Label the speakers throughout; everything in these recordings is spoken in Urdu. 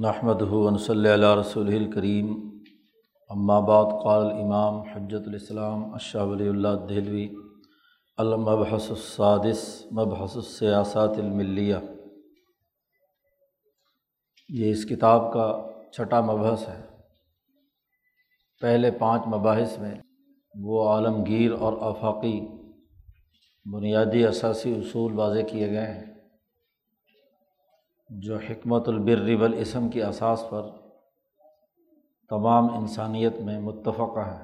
Speaker 1: نحمد ہُون صلی اللہ رسول الکریم بعد، قال امام حجت الاسلام اشہ ولی اللہ دہلوی. المبحث السادس، مبحث السیاسات الملیہ. یہ اس کتاب کا چھٹا مبحث ہے. پہلے پانچ مباحث میں وہ عالمگیر اور آفاقی بنیادی اثاثی اصول واضح کیے گئے ہیں. جو حکمت البر والاسم کی اساس پر تمام انسانیت میں متفقہ ہے۔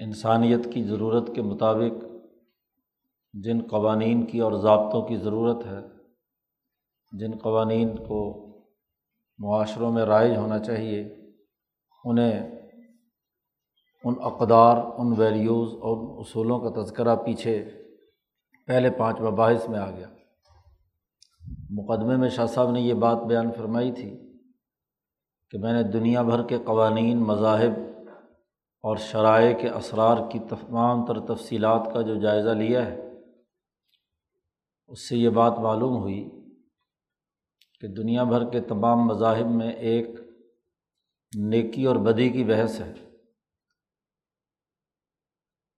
Speaker 1: انسانیت کی ضرورت کے مطابق جن قوانین کی اور ضابطوں کی ضرورت ہے، جن قوانین کو معاشروں میں رائج ہونا چاہیے، انہیں ان اقدار، ان ویلیوز اور اصولوں کا تذکرہ پیچھے پہلے پانچ مباحث میں آ گیا۔ مقدمے میں شاہ صاحب نے یہ بات بیان فرمائی تھی کہ میں نے دنیا بھر کے قوانین، مذاہب اور شرائع کے اسرار کی تمام تر تفصیلات کا جو جائزہ لیا ہے، اس سے یہ بات معلوم ہوئی کہ دنیا بھر کے تمام مذاہب میں ایک نیکی اور بدی کی بحث ہے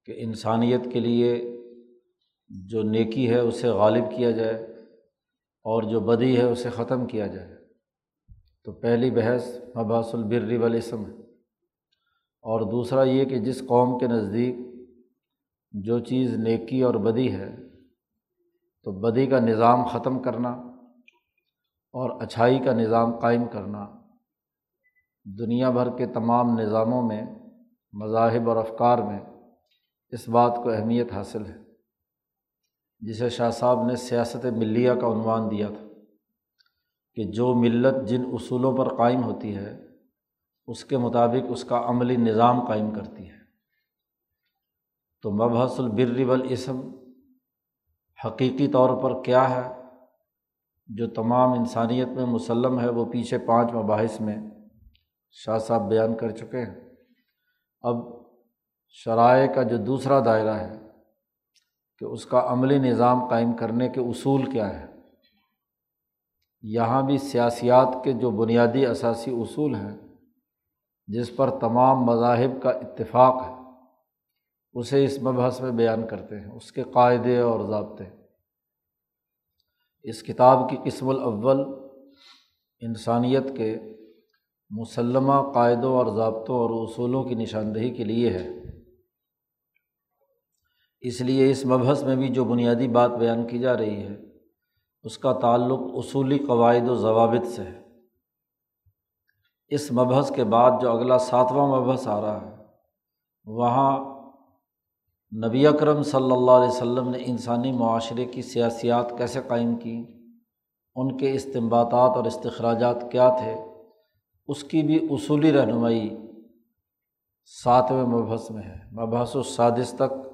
Speaker 1: کہ انسانیت کے لیے جو نیکی ہے، اسے غالب کیا جائے۔ اور جو بدی ہے اسے ختم کیا جائے۔ تو پہلی بحث مباحث البر والاسم ہے۔ اور دوسرا یہ کہ جس قوم کے نزدیک جو چیز نیکی اور بدی ہے، تو بدی کا نظام ختم کرنا اور اچھائی کا نظام قائم کرنا دنیا بھر کے تمام نظاموں میں، مذاہب اور افکار میں اس بات کو اہمیت حاصل ہے۔ جسے شاہ صاحب نے سیاست ملیہ کا عنوان دیا تھا کہ جو ملت جن اصولوں پر قائم ہوتی ہے، اس کے مطابق اس کا عملی نظام قائم کرتی ہے۔ تو مبحث البر والاسم حقیقی طور پر کیا ہے؟ جو تمام انسانیت میں مسلم ہے، وہ پیچھے پانچ مباحث میں شاہ صاحب بیان کر چکے ہیں۔ اب شرائع کا جو دوسرا دائرہ ہے کہ اس کا عملی نظام قائم کرنے کے اصول کیا ہے یہاں بھی سیاسیات کے جو بنیادی اثاثی اصول ہیں، جس پر تمام مذاہب کا اتفاق ہے، اسے اس مبحث میں بیان کرتے ہیں، اس کے قاعدے اور ضابطے۔ اس کتاب کی قسم الاول انسانیت کے مسلمہ قاعدوں اور ضابطوں اور اصولوں کی نشاندہی کے لیے ہے۔ اس لیے اس مبحث میں بھی جو بنیادی بات بیان کی جا رہی ہے، اس کا تعلق اصولی قواعد و ضوابط سے ہے۔ اس مبحث کے بعد جو اگلا ساتواں مبحث آ رہا ہے، وہاں نبی اکرم صلی اللہ علیہ وسلم نے انسانی معاشرے کی سیاسیات کیسے قائم کیں ان کے استمباتات اور استخراجات کیا تھے، اس کی بھی اصولی رہنمائی ساتویں مبحث میں ہے۔ مبحث و سادس تک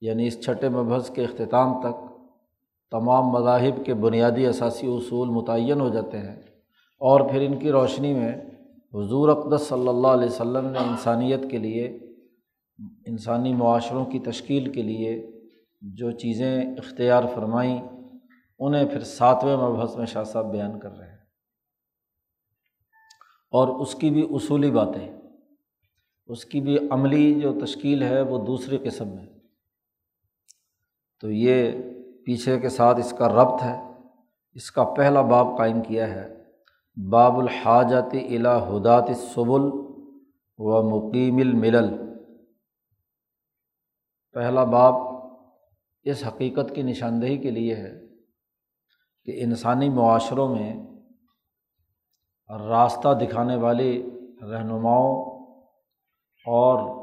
Speaker 1: یعنی اس چھٹے مبحث کے اختتام تک تمام مذاہب کے بنیادی اثاثی اصول متعین ہو جاتے ہیں اور پھر ان کی روشنی میں حضور اقدس صلی اللہ علیہ وسلم نے انسانیت کے لیے، انسانی معاشروں کی تشکیل کے لیے جو چیزیں اختیار فرمائیں، انہیں پھر ساتویں مبحث میں شاہ صاحب بیان کر رہے ہیں۔ اور اس کی بھی اصولی باتیں، اس کی بھی عملی جو تشکیل ہے وہ دوسری قسم میں۔ تو یہ پیچھے کے ساتھ اس کا ربط ہے۔ اس کا پہلا باب قائم کیا ہے۔ باب الحاجات الا ہدات سبل و مقیم الملل۔ پہلا باب اس حقیقت کی نشاندہی کے لیے ہے کہ انسانی معاشروں میں راستہ دکھانے والے رہنماؤں اور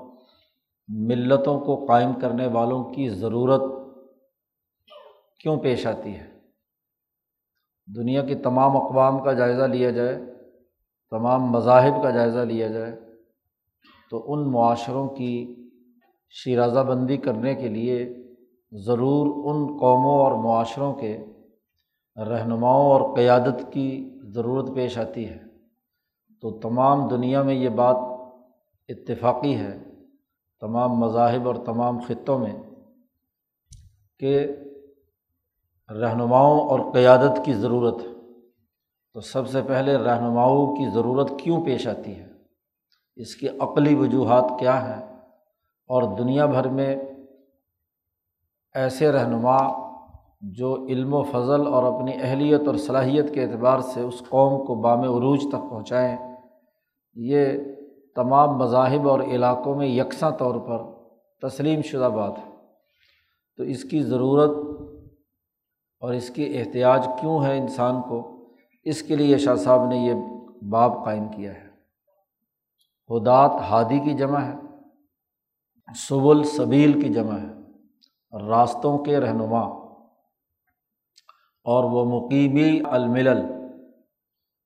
Speaker 1: ملتوں کو قائم کرنے والوں کی ضرورت کیوں پیش آتی ہے؟ دنیا کی تمام اقوام کا جائزہ لیا جائے، تمام مذاہب کا جائزہ لیا جائے، تو ان معاشروں کی شیرازہ بندی کرنے کے لیے ضرور ان قوموں اور معاشروں کے رہنماؤں اور قیادت کی ضرورت پیش آتی ہے۔ تو تمام دنیا میں یہ بات اتفاقی ہے، تمام مذاہب اور تمام خطوں میں، کہ رہنماؤں اور قیادت کی ضرورت ہے۔ تو سب سے پہلے رہنماؤں کی ضرورت کیوں پیش آتی ہے؟ اس کی عقلی وجوہات کیا ہیں؟ اور دنیا بھر میں ایسے رہنما جو علم و فضل اور اپنی اہلیت اور صلاحیت کے اعتبار سے اس قوم کو بام عروج تک پہنچائیں، یہ تمام مذاہب اور علاقوں میں یکساں طور پر تسلیم شدہ بات ہے۔ تو اس کی ضرورت اور اس کی احتیاط کیوں ہے انسان کو؟ اس کے لیے شاہ صاحب نے یہ باب قائم کیا ہے۔ ہدات ہادی کی جمع ہے، سبل صبیل کی جمع ہے، راستوں کے رہنما، اور وہ مقیمی الملل۔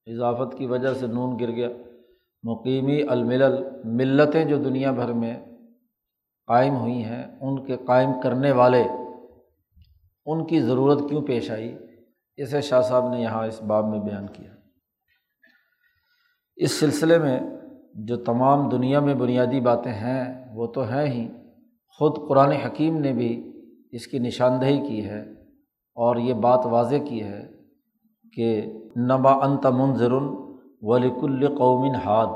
Speaker 1: اضافت کی وجہ سے نون گر گیا۔ مقیمی الملل ملتیں جو دنیا بھر میں قائم ہوئی ہیں، ان کے قائم کرنے والے ان کی ضرورت کیوں پیش آئی؟ اسے شاہ صاحب نے یہاں اس باب میں بیان کیا۔ اس سلسلے میں جو تمام دنیا میں بنیادی باتیں ہیں، وہ تو ہیں ہی۔ خود قرآن حکیم نے بھی اس کی نشاندہی کی ہے اور یہ بات واضح کی ہے کہ نبا انت منظر ولیک القومن ہاد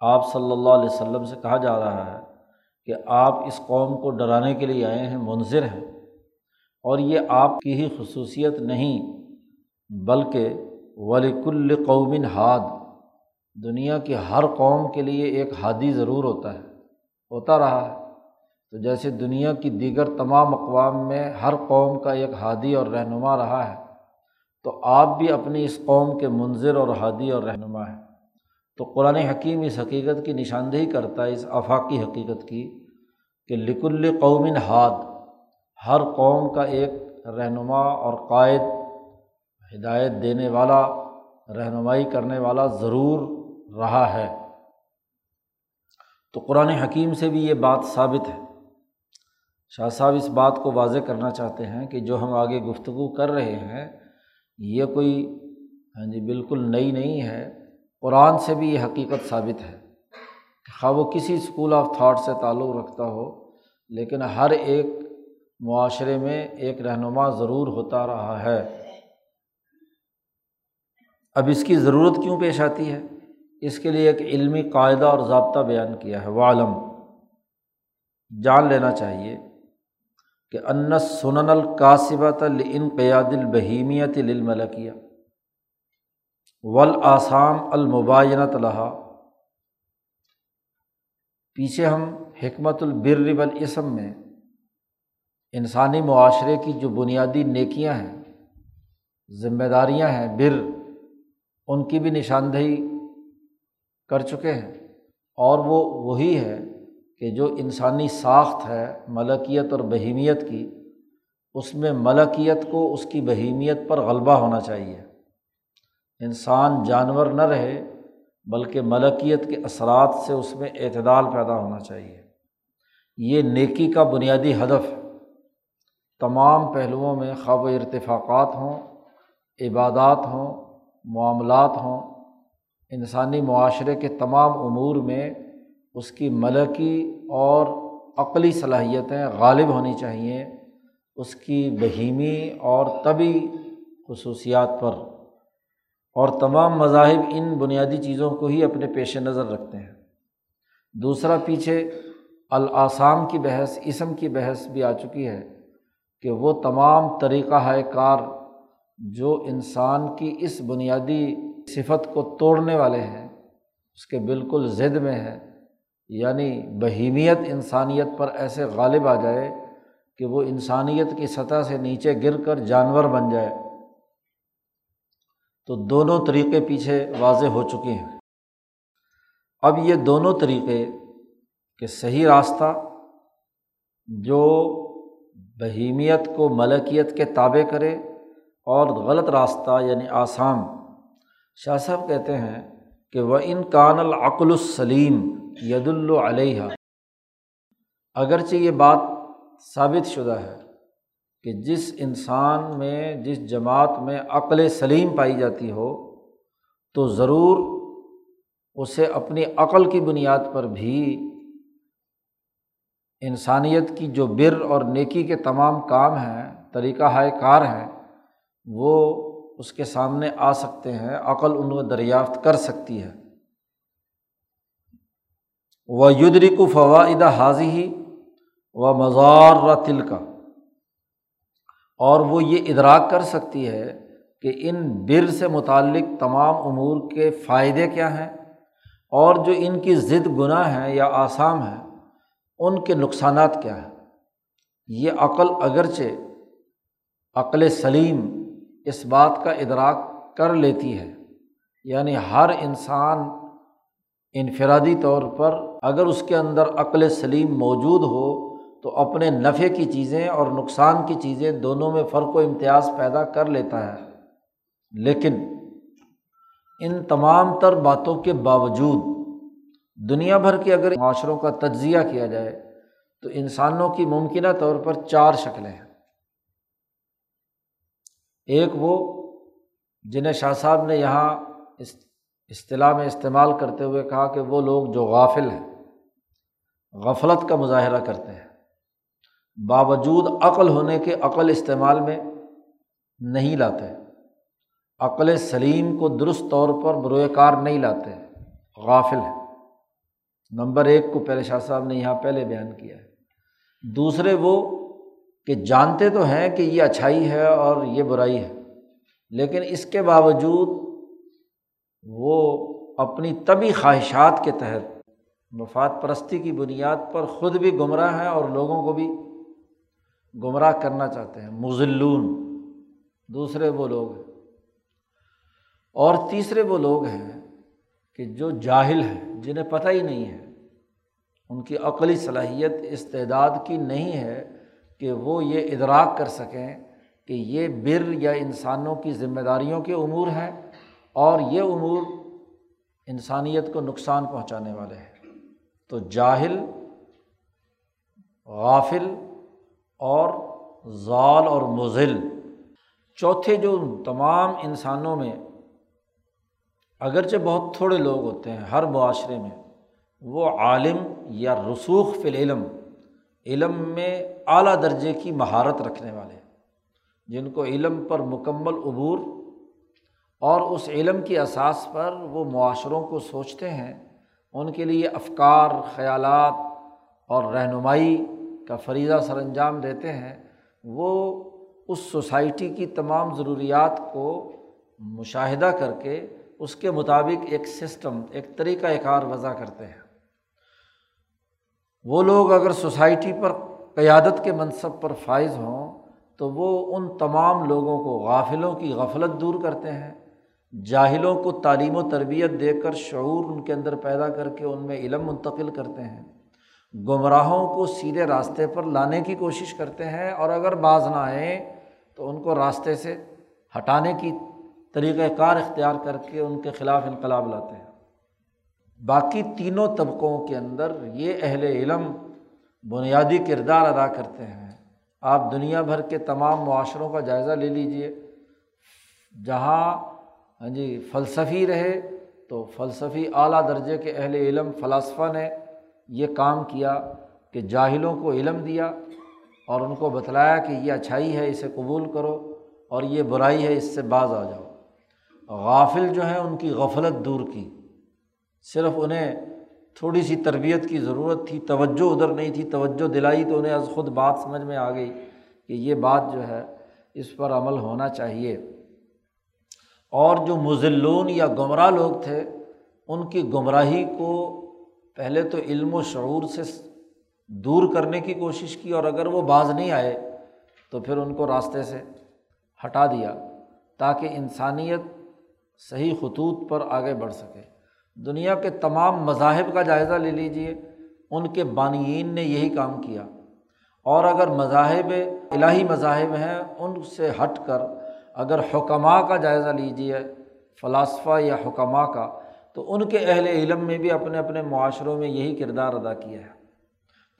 Speaker 1: آپ صلی اللہ علیہ وسلم سے کہا جا رہا ہے کہ آپ اس قوم کو ڈرانے کے لیے آئے ہیں منظر ہیں۔ اور یہ آپ کی ہی خصوصیت نہیں، بلکہ ولیک القومن ہاد دنیا کی ہر قوم کے لیے ایک ہادی ضرور ہوتا ہے، ہوتا رہا ہے۔ تو جیسے دنیا کی دیگر تمام اقوام میں ہر قوم کا ایک ہادی اور رہنما رہا ہے، تو آپ بھی اپنی اس قوم کے منظر اور ہادی اور رہنما ہیں۔ تو قرآن حکیم اس حقیقت کی نشاندہی کرتا ہے، اس آفاقی حقیقت کی، کہ لکل قومن ہاد ہر قوم کا ایک رہنما اور قائد، ہدایت دینے والا، رہنمائی کرنے والا ضرور رہا ہے۔ تو قرآن حکیم سے بھی یہ بات ثابت ہے۔ شاہ صاحب اس بات کو واضح کرنا چاہتے ہیں کہ جو ہم آگے گفتگو کر رہے ہیں، یہ کوئی ہاں جی بالکل نئی نہیں ہے۔ قرآن سے بھی یہ حقیقت ثابت ہے خواہ وہ کسی اسکول آف تھاٹ سے تعلق رکھتا ہو، لیکن ہر ایک معاشرے میں ایک رہنما ضرور ہوتا رہا ہے۔ اب اس کی ضرورت کیوں پیش آتی ہے؟ اس کے لیے ایک علمی قاعدہ اور ضابطہ بیان کیا ہے۔ والم جان لینا چاہیے کہ ان سنن القاصبۃ الانقیاد البہیمیت للملکیہ ولاثام المبینت لہا پیچھے ہم حکمت البر والاسم میں انسانی معاشرے کی جو بنیادی نیکیاں ہیں، ذمہ داریاں ہیں بر ان کی بھی نشاندہی کر چکے ہیں۔ اور وہ وہی ہے کہ جو انسانی ساخت ہے ملکیت اور بہیمیت کی، اس میں ملکیت کو اس کی بہیمیت پر غلبہ ہونا چاہیے۔ انسان جانور نہ رہے، بلکہ ملکیت کے اثرات سے اس میں اعتدال پیدا ہونا چاہیے۔ یہ نیکی کا بنیادی ہدف تمام پہلوؤں میں خواب و ارتفاقات ہوں، عبادات ہوں، معاملات ہوں۔ انسانی معاشرے کے تمام امور میں اس کی ملکی اور عقلی صلاحیتیں غالب ہونی چاہئیں اس کی بہیمی اور طبی خصوصیات پر۔ اور تمام مذاہب ان بنیادی چیزوں کو ہی اپنے پیش نظر رکھتے ہیں۔ دوسرا پیچھے الاسام کی بحث، اسم کی بحث بھی آ چکی ہے۔ کہ وہ تمام طریقہ ہائے کار جو انسان کی اس بنیادی صفت کو توڑنے والے ہیں، اس کے بالکل ضد میں ہے یعنی بہیمیت انسانیت پر ایسے غالب آ جائے کہ وہ انسانیت کی سطح سے نیچے گر کر جانور بن جائے۔ تو دونوں طریقے پیچھے واضح ہو چکے ہیں۔ اب یہ دونوں طریقے کہ صحیح راستہ جو بہیمیت کو ملکیت کے تابع کرے اور غلط راستہ یعنی آسام۔ شاہ صاحب کہتے ہیں کہ وہ ان کان العقل السلیم ید العلیہ اگرچہ یہ بات ثابت شدہ ہے کہ جس انسان میں، جس جماعت میں عقل سلیم پائی جاتی ہو، تو ضرور اسے اپنی عقل کی بنیاد پر بھی انسانیت کی جو بر اور نیکی کے تمام کام ہیں، طریقہ ہائے کار ہیں، وہ اس کے سامنے آ سکتے ہیں، عقل ان کو دریافت کر سکتی ہے۔ و یدرک فوائد حاضی ہی و مزار تل کا اور وہ یہ ادراک کر سکتی ہے کہ ان بر سے متعلق تمام امور کے فائدے کیا ہیں اور جو ان کی ضد گناہ ہیں یا آسام ہیں ان کے نقصانات کیا ہیں؟ یہ عقل اگرچہ عقل سلیم اس بات کا ادراک کر لیتی ہے یعنی ہر انسان انفرادی طور پر اگر اس کے اندر عقل سلیم موجود ہو تو اپنے نفع کی چیزیں اور نقصان کی چیزیں دونوں میں فرق و امتیاز پیدا کر لیتا ہے۔ لیکن ان تمام تر باتوں کے باوجود دنیا بھر کے اگر معاشروں کا تجزیہ کیا جائے تو انسانوں کی ممکنہ طور پر چار شکلیں ہیں۔ ایک وہ جنہیں شاہ صاحب نے یہاں اس اصطلاح میں استعمال کرتے ہوئے کہا کہ وہ لوگ جو غافل ہیں، غفلت کا مظاہرہ کرتے ہیں۔ باوجود عقل ہونے کے عقل استعمال میں نہیں لاتے۔ عقل سلیم کو درست طور پر بروئے کار نہیں لاتے۔ غافل ہے نمبر ایک کو پہلے شاہ صاحب نے یہاں پہلے بیان کیا ہے۔ دوسرے وہ کہ جانتے تو ہیں کہ یہ اچھائی ہے اور یہ برائی ہے، لیکن اس کے باوجود وہ اپنی طبی خواہشات کے تحت مفاد پرستی کی بنیاد پر خود بھی گمراہ ہیں اور لوگوں کو بھی گمراہ کرنا چاہتے ہیں۔ مزلون دوسرے وہ لوگ ہیں۔ اور تیسرے وہ لوگ ہیں کہ جو جاہل ہیں، جنہیں پتہ ہی نہیں ہے، ان کی عقلی صلاحیت استعداد کی نہیں ہے کہ وہ یہ ادراک کر سکیں کہ یہ بر یا انسانوں کی ذمہ داریوں کے امور ہیں اور یہ امور انسانیت کو نقصان پہنچانے والے ہیں۔ تو جاہل، غافل اور ضال اور مضل، چوتھے جو تمام انسانوں میں اگرچہ بہت تھوڑے لوگ ہوتے ہیں، ہر معاشرے میں، وہ عالم یا رسوخ فی العلم، علم میں اعلیٰ درجے کی مہارت رکھنے والے جن کو علم پر مکمل عبور اور اس علم کی اساس پر وہ معاشروں کو سوچتے ہیں، ان کے لیے افکار، خیالات اور رہنمائی کا فریضہ سر انجام دیتے ہیں۔ وہ اس سوسائٹی کی تمام ضروریات کو مشاہدہ کر کے اس کے مطابق ایک سسٹم ایک طریقۂ کار وضع کرتے ہیں۔ وہ لوگ اگر سوسائٹی پر، قیادت کے منصب پر فائز ہوں، تو وہ ان تمام لوگوں کو غافلوں کی غفلت دور کرتے ہیں۔ جاہلوں کو تعلیم و تربیت دے کر شعور ان کے اندر پیدا کر کے ان میں علم منتقل کرتے ہیں۔ گمراہوں کو سیدھے راستے پر لانے کی کوشش کرتے ہیں، اور اگر بعض نہ آئیں، تو ان کو راستے سے ہٹانے کی طریقۂ کار اختیار کر کے ان کے خلاف انقلاب لاتے ہیں۔ باقی تینوں طبقوں کے اندر یہ اہل علم بنیادی کردار ادا کرتے ہیں۔ آپ دنیا بھر کے تمام معاشروں کا جائزہ لے لیجیے جہاں ہاں جی فلسفی رہے تو فلسفی اعلیٰ درجے کے اہل علم فلاسفہ نے یہ کام کیا کہ جاہلوں کو علم دیا اور ان کو بتلایا کہ یہ اچھائی ہے، اسے قبول کرو اور یہ برائی ہے، اس سے باز آ جاؤ۔ غافل جو ہیں ان کی غفلت دور کی۔ صرف انہیں تھوڑی سی تربیت کی ضرورت تھی، توجہ ادھر نہیں تھی، توجہ دلائی تو انہیں از خود بات سمجھ میں آ گئی کہ یہ بات جو ہے اس پر عمل ہونا چاہیے۔ اور جو مزلون یا گمراہ لوگ تھے، ان کی گمراہی کو پہلے تو علم و شعور سے دور کرنے کی کوشش کی اور اگر وہ باز نہیں آئے تو پھر ان کو راستے سے ہٹا دیا تاکہ انسانیت صحیح خطوط پر آگے بڑھ سکے۔ دنیا کے تمام مذاہب کا جائزہ لے لیجیے ان کے بانئین نے یہی کام کیا۔ اور اگر مذاہب الہی مذاہب ہیں، ان سے ہٹ کر اگر حکمہ کا جائزہ لیجیے فلاسفہ یا حکمہ کا، تو ان کے اہل علم میں بھی اپنے اپنے معاشروں میں یہی کردار ادا کیا ہے۔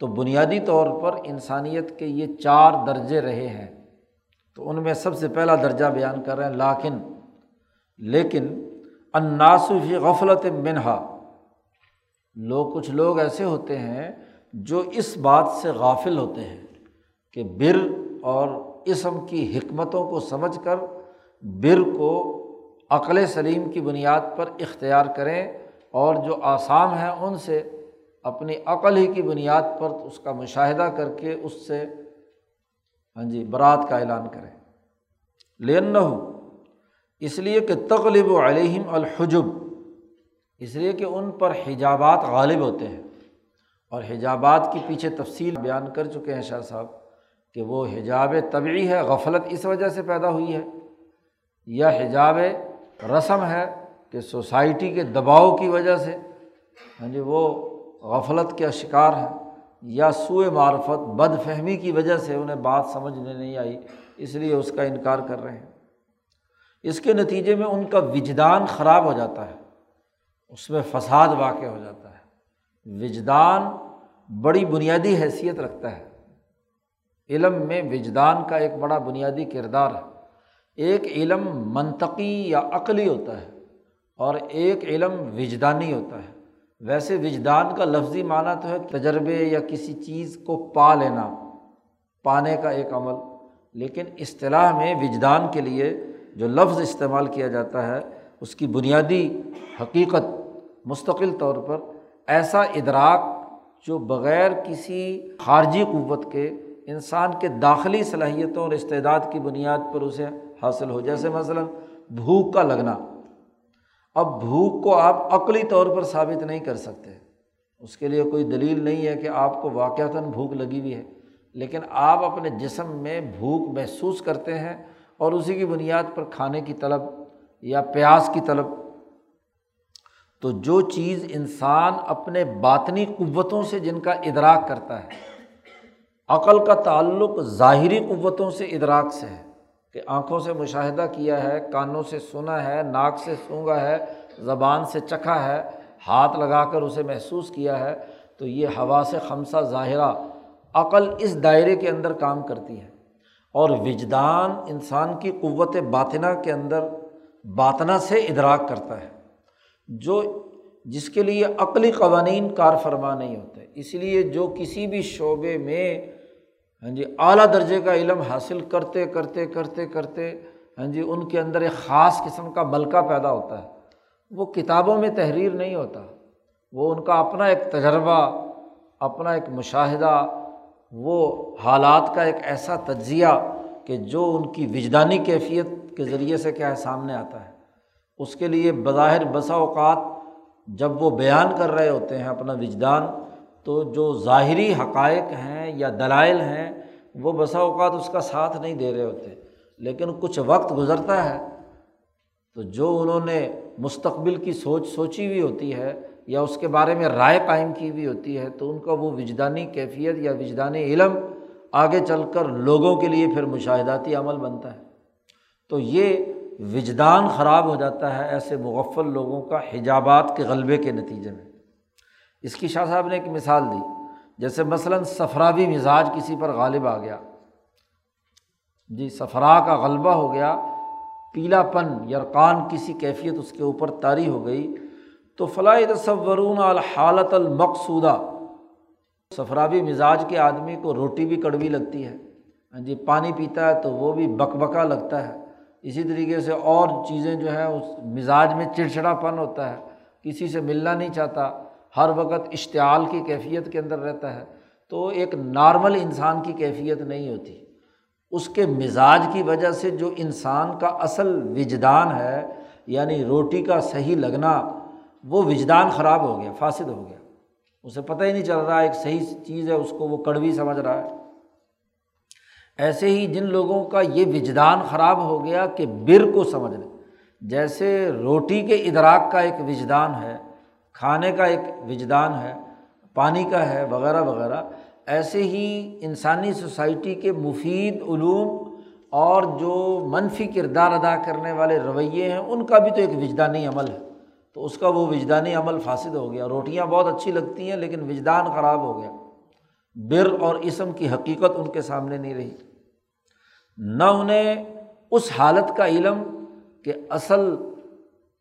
Speaker 1: تو بنیادی طور پر انسانیت کے یہ چار درجے رہے ہیں۔ تو ان میں سب سے پہلا درجہ بیان کر رہے ہیں، لاکن لیکن اناسفی غفلت منہا، لوگ کچھ لوگ ایسے ہوتے ہیں جو اس بات سے غافل ہوتے ہیں کہ بر اور اسم کی حکمتوں کو سمجھ کر بر کو عقل سلیم کی بنیاد پر اختیار کریں اور جو آسام ہیں ان سے اپنی عقل ہی کی بنیاد پر اس کا مشاہدہ کر کے اس سے ہاں جی برات کا اعلان کریں۔ لین نہ ہو اس لیے کہ تغلب و علیہم الحجب، اس لیے کہ ان پر حجابات غالب ہوتے ہیں۔ اور حجابات کی پیچھے تفصیل بیان کر چکے ہیں شاہ صاحب کہ وہ حجاب طبعی ہے، غفلت اس وجہ سے پیدا ہوئی ہے، یا حجاب رسم ہے کہ سوسائٹی کے دباؤ کی وجہ سے ہاں جی وہ غفلت کا شکار ہے یا سوئے معرفت بد فہمی کی وجہ سے انہیں بات سمجھنے نہیں آئی، اس لیے اس کا انکار کر رہے ہیں۔ اس کے نتیجے میں ان کا وجدان خراب ہو جاتا ہے، اس میں فساد واقع ہو جاتا ہے۔ وجدان بڑی بنیادی حیثیت رکھتا ہے۔ علم میں وجدان کا ایک بڑا بنیادی کردار ہے۔ ایک علم منطقی یا عقلی ہوتا ہے اور ایک علم وجدانی ہوتا ہے۔ ویسے وجدان کا لفظی معنی تو ہے تجربے یا کسی چیز کو پا لینا، پانے کا ایک عمل۔ لیکن اصطلاح میں وجدان کے لیے جو لفظ استعمال کیا جاتا ہے، اس کی بنیادی حقیقت مستقل طور پر ایسا ادراک جو بغیر کسی خارجی قوت کے انسان کے داخلی صلاحیتوں اور استعداد کی بنیاد پر اسے حاصل ہو۔ جیسے مثلاً بھوک کا لگنا۔ اب بھوک کو آپ عقلی طور پر ثابت نہیں کر سکتے۔ اس کے لیے کوئی دلیل نہیں ہے کہ آپ کو واقعتاً بھوک لگی ہوئی ہے۔ لیکن آپ اپنے جسم میں بھوک محسوس کرتے ہیں اور اسی کی بنیاد پر کھانے کی طلب یا پیاس کی طلب۔ تو جو چیز انسان اپنے باطنی قوتوں سے جن کا ادراک کرتا ہے، عقل کا تعلق ظاہری قوتوں سے ادراک سے ہے، کہ آنکھوں سے مشاہدہ کیا ہے، کانوں سے سنا ہے، ناک سے سونگا ہے، زبان سے چکھا ہے، ہاتھ لگا کر اسے محسوس کیا ہے، تو یہ ہوا سے خمسہ ظاہرہ عقل اس دائرے کے اندر کام کرتی ہے۔ اور وجدان انسان کی قوت باطنا کے اندر باطنا سے ادراک کرتا ہے، جو جس کے لیے عقلی قوانین کار فرما نہیں ہوتے۔ اس لیے جو کسی بھی شعبے میں ہاں جی اعلیٰ درجے کا علم حاصل کرتے کرتے کرتے کرتے ہاں جی ان کے اندر ایک خاص قسم کا ملکہ پیدا ہوتا ہے۔ وہ کتابوں میں تحریر نہیں ہوتا۔ وہ ان کا اپنا ایک تجربہ، اپنا ایک مشاہدہ وہ حالات کا ایک ایسا تجزیہ کہ جو ان کی وجدانی کیفیت کے ذریعے سے کیا ہے، سامنے آتا ہے۔ اس کے لیے بظاہر بسا اوقات جب وہ بیان کر رہے ہوتے ہیں اپنا وجدان، تو جو ظاہری حقائق ہیں یا دلائل ہیں، وہ بسا اوقات اس کا ساتھ نہیں دے رہے ہوتے۔ لیکن کچھ وقت گزرتا ہے، تو جو انہوں نے مستقبل کی سوچ سوچی ہوئی ہوتی ہے یا اس کے بارے میں رائے قائم کی ہوئی ہوتی ہے، تو ان کا وہ وجدانی کیفیت یا وجدانی علم آگے چل کر لوگوں کے لیے پھر مشاہداتی عمل بنتا ہے۔ تو یہ وجدان خراب ہو جاتا ہے ایسے مغفل لوگوں کا حجابات کے غلبے کے نتیجے میں۔ اس کی شاہ صاحب نے ایک مثال دی، جیسے مثلاً سفراوی مزاج کسی پر غالب آ گیا۔ جی سفرا کا غلبہ ہو گیا، پیلا پن، یرقان کسی کیفیت اس کے اوپر طاری ہو گئی تو فلاح تصورون الحالت المقصودہ سفراوی مزاج کے آدمی کو روٹی بھی کڑوی لگتی ہے۔ ہاں جی پانی پیتا ہے تو وہ بھی بک بکا لگتا ہے۔ اسی طریقے سے اور چیزیں جو ہیں، اس مزاج میں چڑچڑا پن ہوتا ہے۔ کسی سے ملنا نہیں چاہتا۔ ہر وقت اشتعال کی کیفیت کے اندر رہتا ہے۔ تو ایک نارمل انسان کی کیفیت نہیں ہوتی۔ اس کے مزاج کی وجہ سے جو انسان کا اصل وجدان ہے یعنی روٹی کا صحیح لگنا وہ وجدان خراب ہو گیا، فاسد ہو گیا۔ اسے پتہ ہی نہیں چل رہا، ایک صحیح چیز ہے، اس کو وہ کڑوی سمجھ رہا ہے۔ ایسے ہی جن لوگوں کا یہ وجدان خراب ہو گیا کہ بر کو سمجھ لیں۔ جیسے روٹی کے ادراک کا ایک وجدان ہے، کھانے کا ایک وجدان ہے، پانی کا ہے، وغیرہ وغیرہ۔ ایسے ہی انسانی سوسائٹی کے مفید علوم اور جو منفی کردار ادا کرنے والے رویے ہیں، ان کا بھی تو ایک وجدانی عمل ہے۔ تو اس کا وہ وجدانی عمل فاسد ہو گیا۔ روٹیاں بہت اچھی لگتی ہیں لیکن وجدان خراب ہو گیا۔ بر اور اسم کی حقیقت ان کے سامنے نہیں رہی۔ نہ انہیں اس حالت کا علم کہ اصل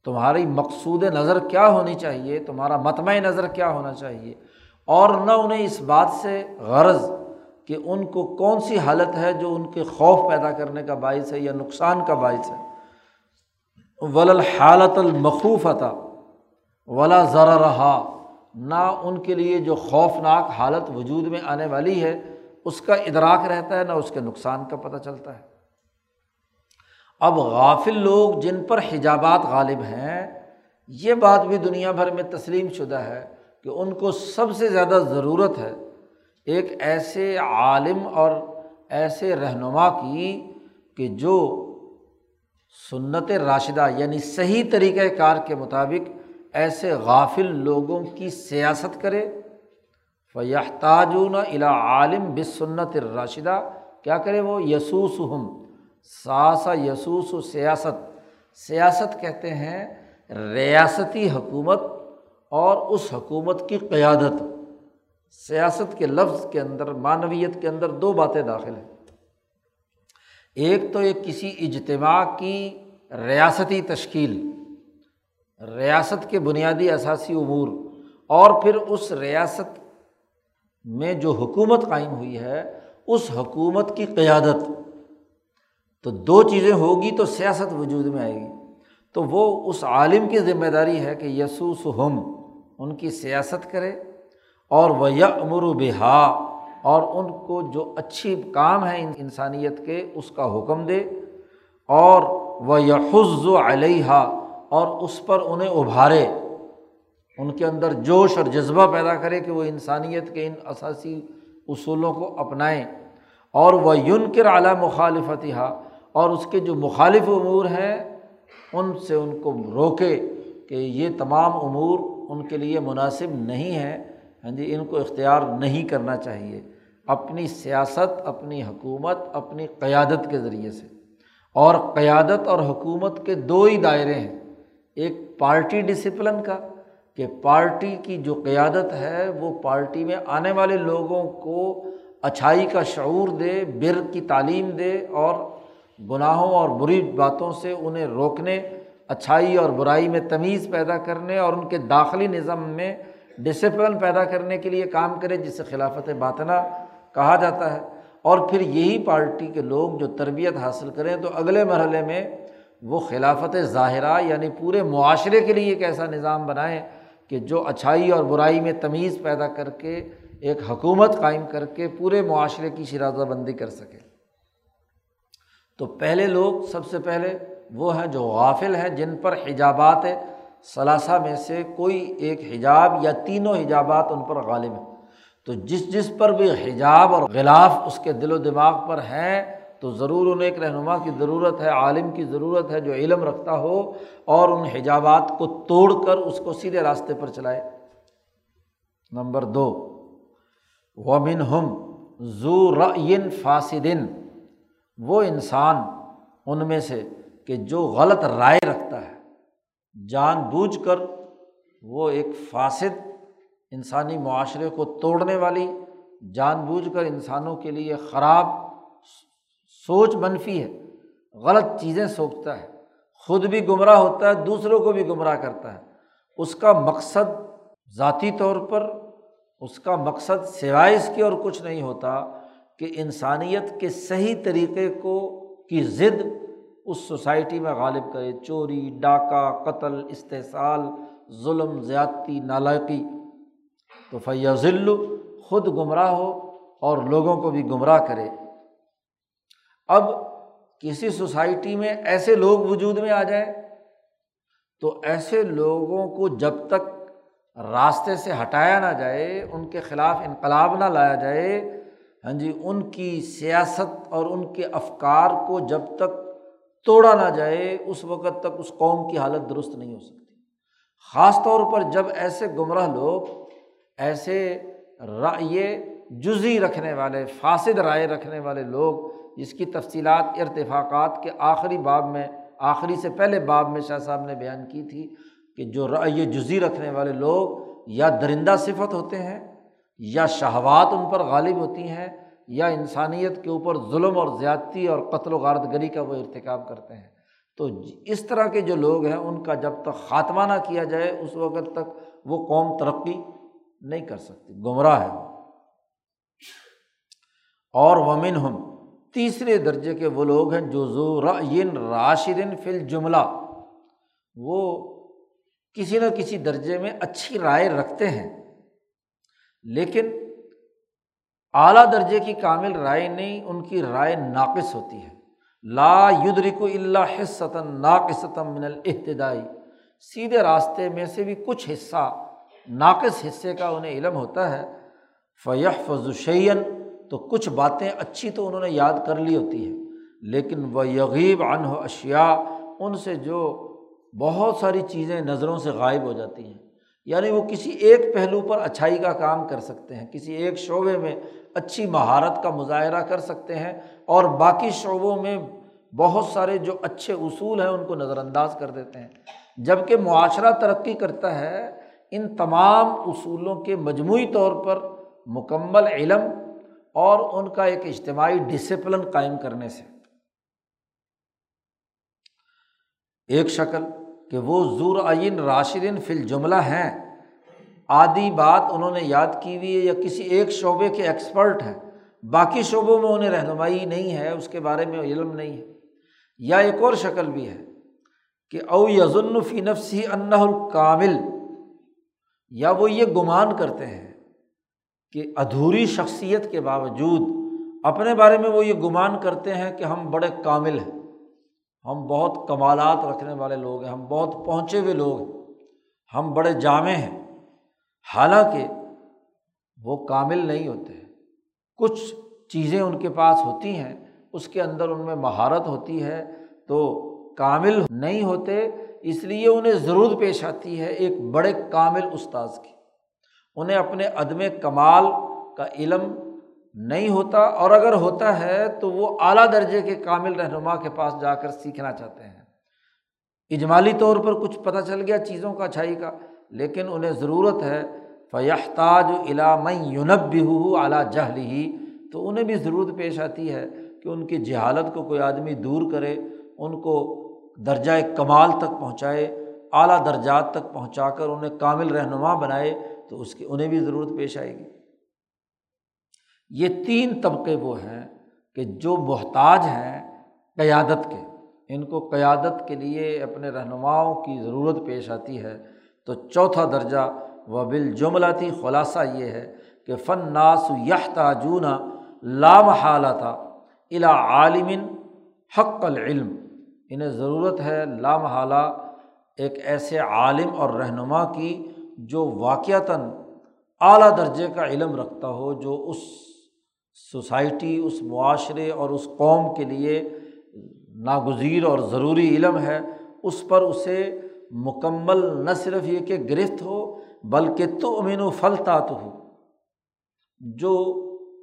Speaker 1: تمہاری مقصود نظر کیا ہونی چاہیے، تمہارا متمع نظر کیا ہونا چاہیے، اور نہ انہیں اس بات سے غرض کہ ان کو کون سی حالت ہے جو ان کے خوف پیدا کرنے کا باعث ہے یا نقصان کا باعث ہے۔ ول حالت المخوفتا ولا ذرا رہا نہ ان کے لیے جو خوفناک حالت وجود میں آنے والی ہے، اس کا ادراک رہتا ہے، نہ اس کے نقصان کا پتہ چلتا ہے۔ اب غافل لوگ جن پر حجابات غالب ہیں، یہ بات بھی دنیا بھر میں تسلیم شدہ ہے کہ ان کو سب سے زیادہ ضرورت ہے ایک ایسے عالم اور ایسے رہنما کی کہ جو سنت راشدہ یعنی صحیح طریقۂ کار کے مطابق ایسے غافل لوگوں کی سیاست کرے۔ فیح تاجون الا عالم بس سنت راشدہ کیا کرے وہ؟ یسوس ہم ساسا یسوس و سیاست۔ سیاست کہتے ہیں ریاستی حکومت اور اس حکومت کی قیادت۔ سیاست کے لفظ کے اندر، معنویت کے اندر دو باتیں داخل ہیں۔ ایک تو ایک کسی اجتماع کی ریاستی تشکیل، ریاست کے بنیادی اثاثی امور، اور پھر اس ریاست میں جو حکومت قائم ہوئی ہے، اس حکومت کی قیادت۔ تو دو چیزیں ہوگی تو سیاست وجود میں آئے گی۔ تو وہ اس عالم کی ذمہ داری ہے کہ یسوس ہم ان کی سیاست کرے، اور وہ امر و بہا اور ان کو جو اچھی کام ہے انسانیت کے، اس کا حکم دے اور وہ یحز و علیہ اور اس پر انہیں ابھارے۔ ان کے اندر جوش اور جذبہ پیدا کرے کہ وہ انسانیت کے ان اثاثی اصولوں کو اپنائیں۔ اور وہ یون کر اعلیٰ مخالفت اور اس کے جو مخالف امور ہیں، ان سے ان کو روکے کہ یہ تمام امور ان کے لیے مناسب نہیں ہے ہاں جی ان کو اختیار نہیں کرنا چاہیے۔ اپنی سیاست، اپنی حکومت، اپنی قیادت کے ذریعے سے۔ اور قیادت اور حکومت کے دو ہی دائرے ہیں۔ ایک پارٹی ڈسپلن کا، کہ پارٹی کی جو قیادت ہے، وہ پارٹی میں آنے والے لوگوں کو اچھائی کا شعور دے، بر کی تعلیم دے، اور گناہوں اور بری باتوں سے انہیں روکنے، اچھائی اور برائی میں تمیز پیدا کرنے، اور ان کے داخلی نظم میں ڈسپلن پیدا کرنے کے لیے کام کرے جسے خلافت باطنا کہا جاتا ہے۔ اور پھر یہی پارٹی کے لوگ جو تربیت حاصل کریں تو اگلے مرحلے میں وہ خلافت ظاہرہ یعنی پورے معاشرے کے لیے ایک ایسا نظام بنائیں کہ جو اچھائی اور برائی میں تمیز پیدا کر کے ایک حکومت قائم کر کے پورے معاشرے کی شرازہ بندی کر سکے۔ تو پہلے لوگ سب سے پہلے وہ ہیں جو غافل ہیں، جن پر حجابات ثلاثہ میں سے کوئی ایک حجاب یا تینوں حجابات ان پر غالب ہیں۔ تو جس جس پر بھی حجاب اور غلاف اس کے دل و دماغ پر ہیں تو ضرور انہیں ایک رہنما کی ضرورت ہے، عالم کی ضرورت ہے جو علم رکھتا ہو اور ان حجابات کو توڑ کر اس کو سیدھے راستے پر چلائے۔ نمبر دو ومن ہم زو رعین فاسدن وہ انسان ان میں سے کہ جو غلط رائے رکھتا ہے، جان بوجھ کر وہ ایک فاسد انسانی معاشرے کو توڑنے والی، جان بوجھ کر انسانوں کے لیے خراب سوچ منفی ہے، غلط چیزیں سوچتا ہے، خود بھی گمراہ ہوتا ہے، دوسروں کو بھی گمراہ کرتا ہے۔ اس کا مقصد ذاتی طور پر، اس کا مقصد سوائے اس کی اور کچھ نہیں ہوتا کہ انسانیت کے صحیح طریقے کو، کی ضد اس سوسائٹی میں غالب کرے۔ چوری، ڈاکہ، قتل، استحصال، ظلم، زیادتی، نالائقی۔ تو فیض خود گمراہ ہو اور لوگوں کو بھی گمراہ کرے۔ اب کسی سوسائٹی میں ایسے لوگ وجود میں آ جائیں تو ایسے لوگوں کو جب تک راستے سے ہٹایا نہ جائے، ان کے خلاف انقلاب نہ لایا جائے ہاں جی ان کی سیاست اور ان کے افکار کو جب تک توڑا نہ جائے، اس وقت تک اس قوم کی حالت درست نہیں ہو سکتی۔ خاص طور پر جب ایسے گمراہ لوگ ایسے رائے جزی رکھنے والے فاصد رائے رکھنے والے لوگ جس کی تفصیلات، ارتفاقات کے آخری باب میں، آخری سے پہلے باب میں شاہ صاحب نے بیان کی تھی کہ جو رائے جزی رکھنے والے لوگ یا درندہ صفت ہوتے ہیں یا شہوات ان پر غالب ہوتی ہیں یا انسانیت کے اوپر ظلم اور زیادتی اور قتل و غارت گری کا وہ ارتکاب کرتے ہیں۔ تو اس طرح کے جو لوگ ہیں، ان کا جب تک خاتمہ نہ کیا جائے، اس وقت تک وہ قوم ترقی نہیں کر سکتی گمراہ ہے اور ومن ہم تیسرے درجے کے وہ لوگ ہیں جو زو راشدن فل جملہ وہ کسی نہ کسی درجے میں اچھی رائے رکھتے ہیں، لیکن اعلیٰ درجے کی کامل رائے نہیں، ان کی رائے ناقص ہوتی ہے۔ لا یدرک اللہ حصتاً ناقصتم من الحتدائی سیدھے راستے میں سے بھی کچھ حصہ ناقص حصے کا انہیں علم ہوتا ہے فیح فضوشین تو کچھ باتیں اچھی تو انہوں نے یاد کر لی ہوتی ہے لیکن وہ یغیب ان اشیا ان سے جو بہت ساری چیزیں نظروں سے غائب ہو جاتی ہیں۔ یعنی وہ کسی ایک پہلو پر اچھائی کا کام کر سکتے ہیں، کسی ایک شعبے میں اچھی مہارت کا مظاہرہ کر سکتے ہیں، اور باقی شعبوں میں بہت سارے جو اچھے اصول ہیں ان کو نظر انداز کر دیتے ہیں۔ جبکہ معاشرہ ترقی کرتا ہے ان تمام اصولوں کے مجموعی طور پر مکمل علم اور ان کا ایک اجتماعی ڈسپلن قائم کرنے سے۔ ایک شکل کہ وہ زور عین راشدین فل جملہ ہیں۔ آدھی بات انہوں نے یاد کی ہوئی ہے یا کسی ایک شعبے کے ایکسپرٹ ہیں۔ باقی شعبوں میں انہیں رہنمائی نہیں ہے، اس کے بارے میں علم نہیں ہے۔ یا ایک اور شکل بھی ہے کہ او یزن فی نفسی انّا الکامل۔ یا وہ یہ گمان کرتے ہیں کہ ادھوری شخصیت کے باوجود اپنے بارے میں وہ یہ گمان کرتے ہیں کہ ہم بڑے کامل ہیں، ہم بہت کمالات رکھنے والے لوگ ہیں، ہم بہت پہنچے ہوئے لوگ ہیں، ہم بڑے جامع ہیں۔ حالانکہ وہ کامل نہیں ہوتے کچھ چیزیں ان کے پاس ہوتی ہیں، اس کے اندر ان میں مہارت ہوتی ہے، تو کامل نہیں ہوتے اس لیے انہیں ضرورت پیش آتی ہے ایک بڑے کامل استاذ کی۔ انہیں اپنے عدم کمال کا علم نہیں ہوتا اور اگر ہوتا ہے تو وہ اعلیٰ درجے کے کامل رہنما کے پاس جا کر سیکھنا چاہتے ہیں۔ اجمالی طور پر کچھ پتہ چل گیا چیزوں کا، اچھائی کا، لیکن انہیں ضرورت ہے۔ فیحتاج علام یونب بھی ہو اعلیٰ جہل ہی تو انہیں بھی ضرورت پیش آتی ہے کہ ان کی جہالت کو کوئی آدمی دور کرے، ان کو درجۂ کمال تک پہنچائے، اعلیٰ درجات تک پہنچا کر انہیں کامل رہنما بنائے، تو اس کی انہیں بھی ضرورت پیش آئے گی۔ یہ تین طبقے وہ ہیں کہ جو محتاج ہیں قیادت کے۔ ان کو قیادت کے لیے اپنے رہنماؤں کی ضرورت پیش آتی ہے۔ تو چوتھا درجہ و بال جملہ تھی خلاصہ یہ ہے کہ فن ناس یہ تاجون لامحالہ تھا الا عالمن حق العلم۔ انہیں ضرورت ہے لام حالہ ایک ایسے عالم اور رہنما کی جو واقعتاً اعلیٰ درجے کا علم رکھتا ہو، جو اس سوسائٹی، اس معاشرے اور اس قوم کے لیے ناگزیر اور ضروری علم ہے، اس پر اسے مکمل نہ صرف یہ کہ گرفت ہو، بلکہ تو امین و پھلتا تو ہو۔ جو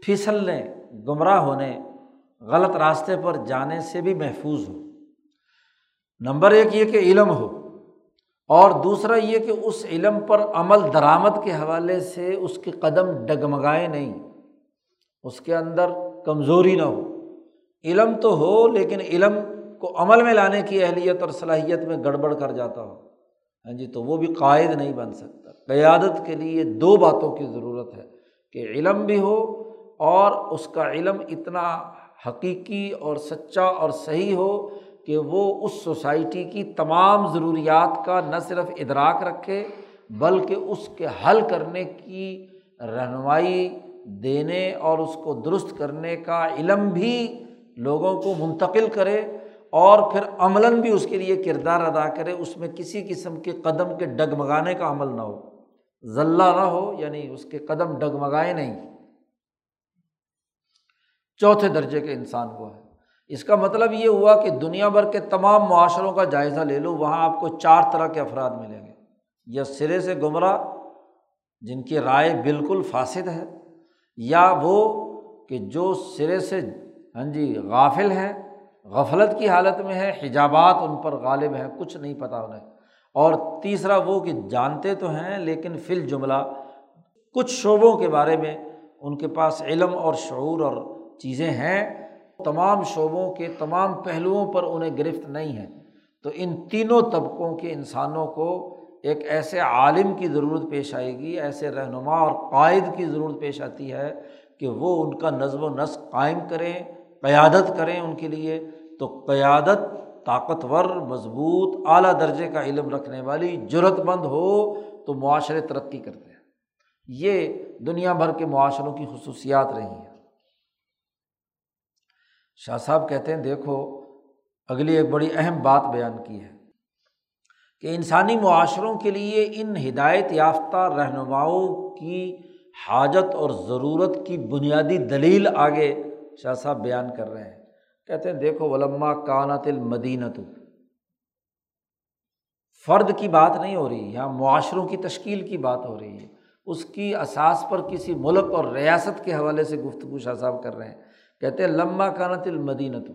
Speaker 1: پھسلنے، گمراہ ہونے، غلط راستے پر جانے سے بھی محفوظ ہو۔ نمبر ایک یہ کہ علم ہو اور دوسرا یہ کہ اس علم پر عمل درآمد کے حوالے سے اس کے قدم ڈگمگائے نہیں، اس کے اندر کمزوری نہ ہو۔ علم تو ہو لیکن علم کو عمل میں لانے کی اہلیت اور صلاحیت میں گڑبڑ کر جاتا ہو۔ ہاں جی تو وہ بھی قائد نہیں بن سکتا۔ قیادت کے لیے دو باتوں کی ضرورت ہے کہ علم بھی ہو اور اس کا علم اتنا حقیقی اور سچا اور صحیح ہو کہ وہ اس سوسائٹی کی تمام ضروریات کا نہ صرف ادراک رکھے، بلکہ اس کے حل کرنے کی رہنمائی دینے اور اس کو درست کرنے کا علم بھی لوگوں کو منتقل کرے اور پھر عملاً بھی اس کے لیے کردار ادا کرے، اس میں کسی قسم کے قدم کے ڈگمگانے کا عمل نہ ہو۔ ذلہ نہ ہو یعنی اس کے قدم ڈگمگائے نہیں۔ چوتھے درجے کے انسان کو ہے۔ اس کا مطلب یہ ہوا کہ دنیا بھر کے تمام معاشروں کا جائزہ لے لو، وہاں آپ کو چار طرح کے افراد ملیں گے۔ یا سرے سے گمراہ، جن کی رائے بالکل فاسد ہے، یا وہ کہ جو سرے سے ہاں جی غافل ہیں، غفلت کی حالت میں ہے حجابات ان پر غالب ہیں، کچھ نہیں پتہ انہیں۔ اور تیسرا وہ کہ جانتے تو ہیں، لیکن فل جملہ کچھ شعبوں کے بارے میں ان کے پاس علم اور شعور اور چیزیں ہیں۔ تمام شعبوں کے تمام پہلوؤں پر انہیں گرفت نہیں ہے۔ تو ان تینوں طبقوں کے انسانوں کو ایک ایسے عالم کی ضرورت پیش آئے گی، ایسے رہنما اور قائد کی ضرورت پیش آتی ہے کہ وہ ان کا نظم و نسق قائم کریں، قیادت کریں ان کے لیے۔ تو قیادت طاقتور، مضبوط، اعلیٰ درجے کا علم رکھنے والی جرت مند ہو تو معاشرے ترقی کرتے ہیں۔ یہ دنیا بھر کے معاشروں کی خصوصیات رہی ہیں۔ شاہ صاحب کہتے ہیں، دیکھو، اگلی ایک بڑی اہم بات بیان کی ہے کہ انسانی معاشروں کے لیے ان ہدایت یافتہ رہنماؤں کی حاجت اور ضرورت کی بنیادی دلیل آگے شاہ صاحب بیان کر رہے ہیں۔ کہتے ہیں، دیکھو، ولما کانت المدینت فرد کی بات نہیں ہو رہی، یہاں معاشروں کی تشکیل کی بات ہو رہی ہے۔ اس کی اساس پر کسی ملک اور ریاست کے حوالے سے گفتگو شاہ صاحب کر رہے ہیں۔ کہتے ہیں لمبا کانت المدینت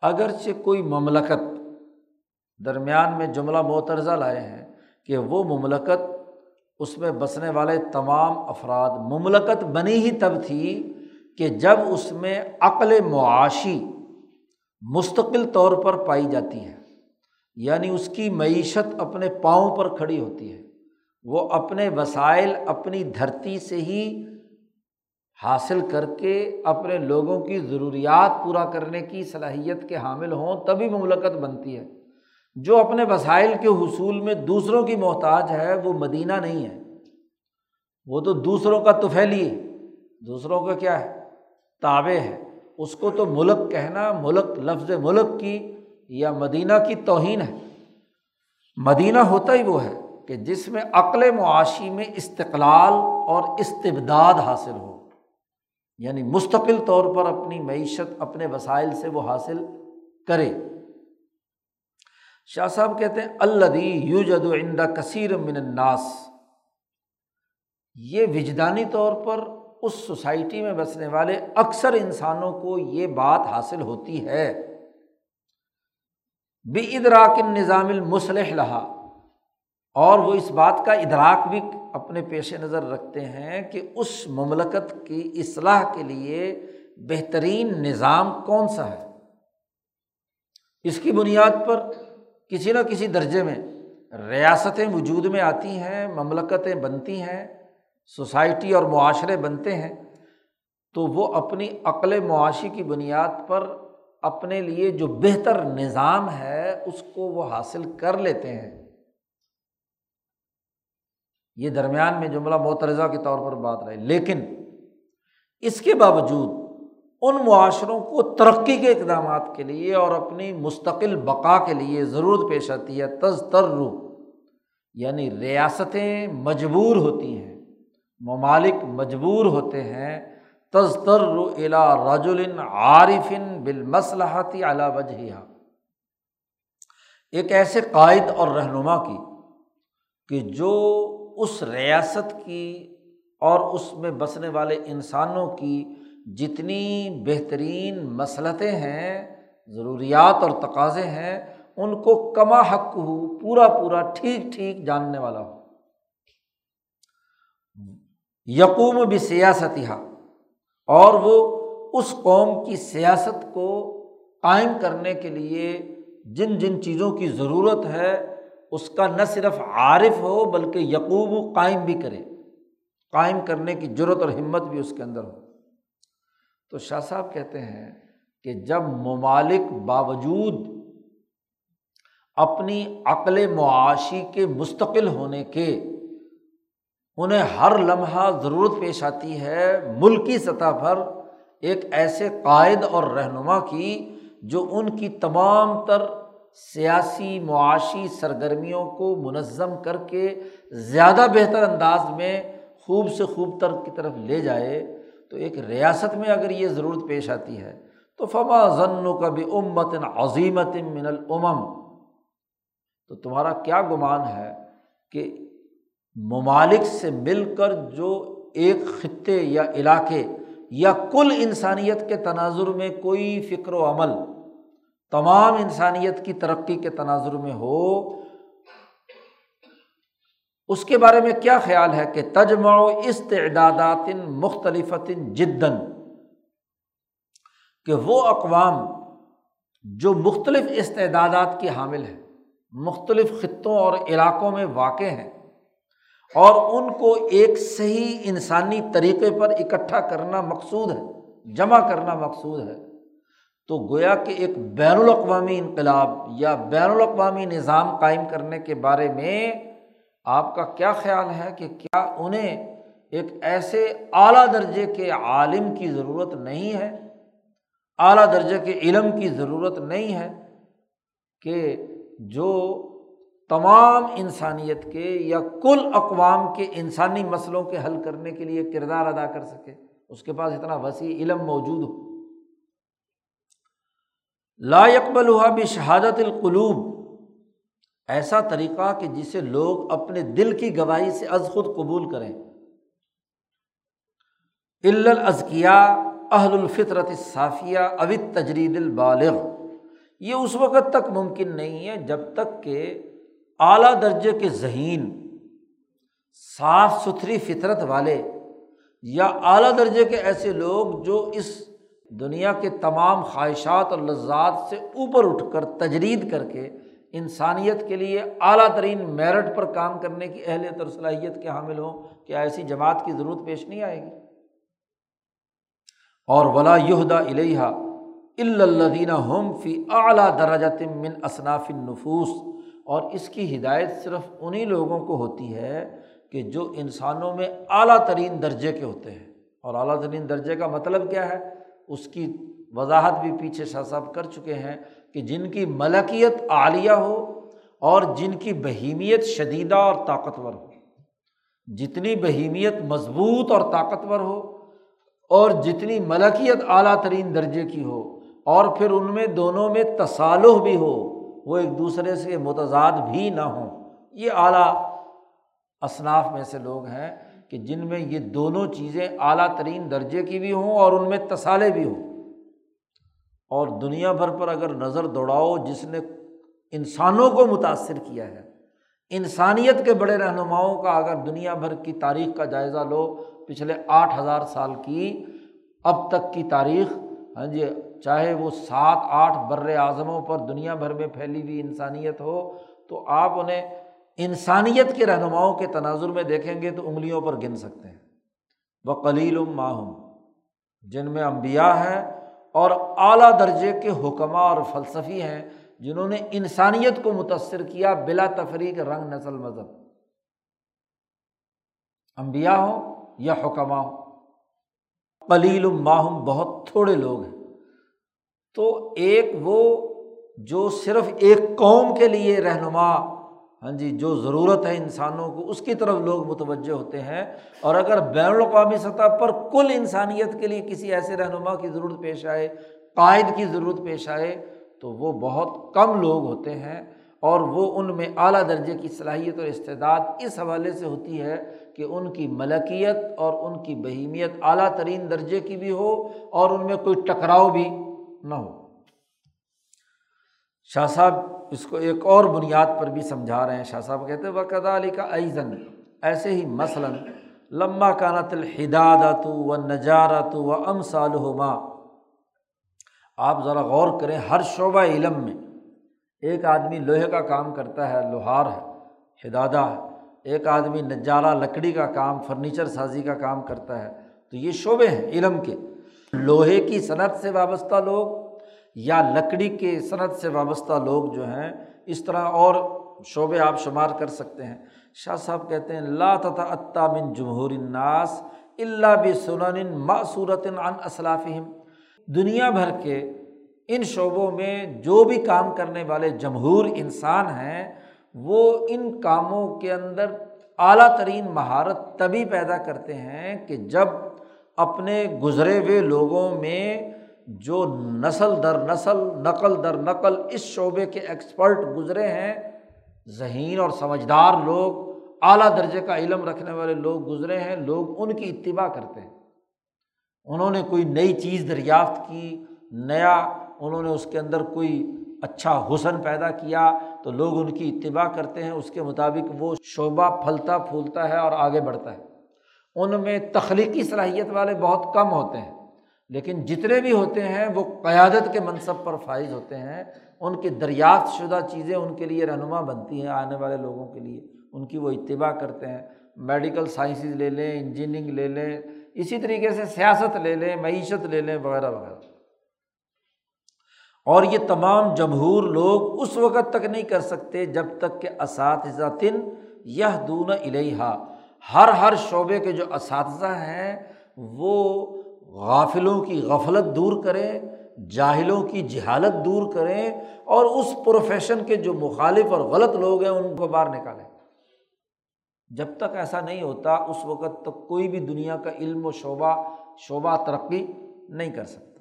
Speaker 1: اگرچہ کوئی مملکت درمیان میں جملہ معترزہ لائے ہیں کہ وہ مملکت، اس میں بسنے والے تمام افراد، مملکت بنی ہی تب تھی کہ جب اس میں عقل معاشی مستقل طور پر پائی جاتی ہے یعنی اس کی معیشت اپنے پاؤں پر کھڑی ہوتی ہے۔ وہ اپنے وسائل، اپنی دھرتی سے ہی حاصل کر کے اپنے لوگوں کی ضروریات پورا کرنے کی صلاحیت کے حامل ہوں، تبھی مملکت بنتی ہے۔ جو اپنے وسائل کے حصول میں دوسروں کی محتاج ہے، وہ مدینہ نہیں ہے۔ وہ تو دوسروں کا توفیلی ہے۔ دوسروں کا کیا ہے؟ تابع ہے۔ اس کو تو ملک کہنا، ملک لفظ ملک کی یا مدینہ کی توہین ہے۔ مدینہ ہوتا ہی وہ ہے کہ جس میں عقل معاشی میں استقلال اور استبداد حاصل ہو۔ یعنی مستقل طور پر اپنی معیشت اپنے وسائل سے وہ حاصل کرے۔ شاہ صاحب کہتے ہیں الدی یو جد کثیر من الناس۔ یہ وجدانی طور پر اس سوسائٹی میں بسنے والے اکثر انسانوں کو یہ بات حاصل ہوتی ہے۔ بے ادراک نظام المسلح لہا اور وہ اس بات کا ادراک بھی اپنے پیش نظر رکھتے ہیں کہ اس مملکت کی اصلاح کے لیے بہترین نظام کون سا ہے؟ اس کی بنیاد پر کسی نہ کسی درجے میں ریاستیں وجود میں آتی ہیں، مملکتیں بنتی ہیں، سوسائٹی اور معاشرے بنتے ہیں، تو وہ اپنی عقل معاشی کی بنیاد پر اپنے لیے جو بہتر نظام ہے، اس کو وہ حاصل کر لیتے ہیں۔ یہ درمیان میں جملہ مترزہ کے طور پر بات رہے۔ لیکن اس کے باوجود ان معاشروں کو ترقی کے اقدامات کے لیے اور اپنی مستقل بقا کے لیے ضرورت پیش آتی ہے۔ تز تر یعنی ریاستیں مجبور ہوتی ہیں، ممالک مجبور ہوتے ہیں۔ تز تر الا رجول عارفن بالمصلحتی اعلیٰ وجہ ایک ایسے قائد اور رہنما کی کہ جو اس ریاست کی اور اس میں بسنے والے انسانوں کی جتنی بہترین مسلطیں ہیں، ضروریات اور تقاضے ہیں، ان کو کما حق ہو، پورا پورا ٹھیک ٹھیک جاننے والا ہو۔ یقوم بھی سیاست اور وہ اس قوم کی سیاست کو قائم کرنے کے لیے جن جن چیزوں کی ضرورت ہے اس کا نہ صرف عارف ہو بلکہ یقوب قائم بھی کرے۔ قائم کرنے کی ضرورت اور ہمت بھی اس کے اندر ہو۔ تو شاہ صاحب کہتے ہیں کہ جب ممالک باوجود اپنی عقل معاشی کے مستقل ہونے کے انہیں ہر لمحہ ضرورت پیش آتی ہے، ملکی سطح پر ایک ایسے قائد اور رہنما کی جو ان کی تمام تر سیاسی معاشی سرگرمیوں کو منظم کر کے زیادہ بہتر انداز میں خوب سے خوب تر کی طرف لے جائے، تو ایک ریاست میں اگر یہ ضرورت پیش آتی ہے، تو فما ضن و کبھی امت عظیمت من العمم تو تمہارا کیا گمان ہے کہ ممالک سے مل کر جو ایک خطے یا علاقے یا کل انسانیت کے تناظر میں کوئی فکر و عمل تمام انسانیت کی ترقی کے تناظر میں ہو، اس کے بارے میں کیا خیال ہے کہ تجمع و استعدادات مختلف جدن کہ وہ اقوام جو مختلف استعدادات کی حامل ہیں، مختلف خطوں اور علاقوں میں واقع ہیں اور ان کو ایک صحیح انسانی طریقے پر اکٹھا کرنا مقصود ہے، جمع کرنا مقصود ہے۔ تو گویا کہ ایک بین الاقوامی انقلاب یا بین الاقوامی نظام قائم کرنے کے بارے میں آپ کا کیا خیال ہے کہ کیا انہیں ایک ایسے اعلیٰ درجے کے عالم کی ضرورت نہیں ہے؟ اعلیٰ درجے کے علم کی ضرورت نہیں ہے کہ جو تمام انسانیت کے یا کل اقوام کے انسانی مسئلوں کے حل کرنے کے لیے کردار ادا کر سکے۔ اس کے پاس اتنا وسیع علم موجود ہو۔ لا اقبال بھی شہادت القلوب۔ ایسا طریقہ کہ جسے لوگ اپنے دل کی گواہی سے از خود قبول کریں۔ الازکیا اہل الفطرت صافیہ اوت تجرید البالغ۔ یہ اس وقت تک ممکن نہیں ہے جب تک کہ اعلیٰ درجے کے ذہین، صاف ستھری فطرت والے یا اعلیٰ درجے کے ایسے لوگ جو اس دنیا کے تمام خواہشات اور لذات سے اوپر اٹھ کر تجرید کر کے انسانیت کے لیے اعلیٰ ترین میرٹ پر کام کرنے کی اہلیت اور صلاحیت کے حامل ہوں کہ ایسی جماعت کی ضرورت پیش نہیں آئے گی؟ اور ولا یہدا الحا الدینہ ہوم فی اعلیٰ درجہ من اصناف النفوس اور اس کی ہدایت صرف انہیں لوگوں کو ہوتی ہے کہ جو انسانوں میں اعلیٰ ترین درجے کے ہوتے ہیں۔ اور اعلیٰ ترین درجے کا مطلب کیا ہے؟ اس کی وضاحت بھی پیچھے شاہ صاحب کر چکے ہیں کہ جن کی ملکیت عالیہ ہو اور جن کی بہیمیت شدیدہ اور طاقتور ہو۔ جتنی بہیمیت مضبوط اور طاقتور ہو اور جتنی ملکیت اعلیٰ ترین درجے کی ہو اور پھر ان میں دونوں میں تصالح بھی ہو، وہ ایک دوسرے سے متضاد بھی نہ ہوں۔ یہ اعلیٰ اصناف میں سے لوگ ہیں۔ کہ جن میں یہ دونوں چیزیں اعلیٰ ترین درجے کی بھی ہوں اور ان میں تصالے بھی ہوں۔ اور دنیا بھر پر اگر نظر دوڑاؤ، جس نے انسانوں کو متاثر کیا ہے، انسانیت کے بڑے رہنماؤں کا اگر دنیا بھر کی تاریخ کا جائزہ لو، پچھلے آٹھ ہزار سال کی، اب تک کی تاریخ ہاں جی چاہے وہ سات آٹھ بر اعظموں پر دنیا بھر میں پھیلی ہوئی انسانیت ہو، تو آپ انہیں انسانیت کے رہنماؤں کے تناظر میں دیکھیں گے تو انگلیوں پر گن سکتے ہیں۔ وہ کلیل ماہم، جن میں امبیا ہیں اور اعلیٰ درجے کے حکمہ اور فلسفی ہیں، جنہوں نے انسانیت کو متاثر کیا بلا تفریق رنگ نسل مذہب۔ امبیا ہوں یا حکمہ ہوں؟ کلیل ماہم بہت تھوڑے لوگ ہیں۔ تو ایک وہ جو صرف ایک قوم کے لیے رہنما ہاں جی جو ضرورت ہے انسانوں کو، اس کی طرف لوگ متوجہ ہوتے ہیں۔ اور اگر بین الاقوامی سطح پر کل انسانیت کے لیے کسی ایسے رہنما کی ضرورت پیش آئے، قائد کی ضرورت پیش آئے، تو وہ بہت کم لوگ ہوتے ہیں۔ اور وہ ان میں اعلیٰ درجے کی صلاحیت اور استعداد اس حوالے سے ہوتی ہے کہ ان کی ملکیت اور ان کی بہیمیت اعلیٰ ترین درجے کی بھی ہو اور ان میں کوئی ٹکراؤ بھی نہ ہو۔ شاہ صاحب اس کو ایک اور بنیاد پر بھی سمجھا رہے ہیں۔ شاہ صاحب کہتے ہیں کدا علی کا ایزن ایسے ہی مثلاً لمبا کانت الحداد و نجارت و ام صالحما آپ ذرا غور کریں، ہر شعبہ علم میں ایک آدمی لوہے کا کام کرتا ہے، لوہار ہے ہدادہ ہے۔ ایک آدمی نجارہ، لکڑی کا کام، فرنیچر سازی کا کام کرتا ہے۔ تو یہ شعبے ہیں علم کے۔ لوہے کی صنعت سے وابستہ لوگ یا لکڑی کے صنعت سے وابستہ لوگ جو ہیں، اس طرح اور شعبے آپ شمار کر سکتے ہیں۔ شاہ صاحب کہتے ہیں، لا تتا من جمہور الناس اللہ بسن معصورت عن اسلافہم۔ دنیا بھر کے ان شعبوں میں جو بھی کام کرنے والے جمہور انسان ہیں، وہ ان کاموں کے اندر اعلیٰ ترین مہارت تبھی پیدا کرتے ہیں کہ جب اپنے گزرے ہوئے لوگوں میں جو نسل در نسل، نقل در نقل اس شعبے کے ایکسپرٹ گزرے ہیں، ذہین اور سمجھدار لوگ، اعلیٰ درجے کا علم رکھنے والے لوگ گزرے ہیں، لوگ ان کی اتباع کرتے ہیں۔ انہوں نے کوئی نئی چیز دریافت کی، نیا، انہوں نے اس کے اندر کوئی اچھا حسن پیدا کیا تو لوگ ان کی اتباع کرتے ہیں، اس کے مطابق وہ شعبہ پھلتا پھولتا ہے اور آگے بڑھتا ہے۔ ان میں تخلیقی صلاحیت والے بہت کم ہوتے ہیں۔ لیکن جتنے بھی ہوتے ہیں، وہ قیادت کے منصب پر فائز ہوتے ہیں۔ ان کی دریافت شدہ چیزیں ان کے لیے رہنما بنتی ہیں آنے والے لوگوں کے لیے۔ ان کی وہ اتباع کرتے ہیں۔ میڈیکل سائنسز لے لیں، انجینئرنگ لے لیں، اسی طریقے سے سیاست لے لیں، معیشت لے لیں، وغیرہ وغیرہ۔ اور یہ تمام جمہور لوگ اس وقت تک نہیں کر سکتے جب تک کہ اساتذہ تن یہ دون الحا ہر ہر شعبے کے جو اساتذہ ہیں، وہ غافلوں کی غفلت دور کریں، جاہلوں کی جہالت دور کریں اور اس پروفیشن کے جو مخالف اور غلط لوگ ہیں، ان کو باہر نکالیں۔ جب تک ایسا نہیں ہوتا، اس وقت تک کوئی بھی دنیا کا علم و شعبہ شعبہ ترقی نہیں کر سکتا۔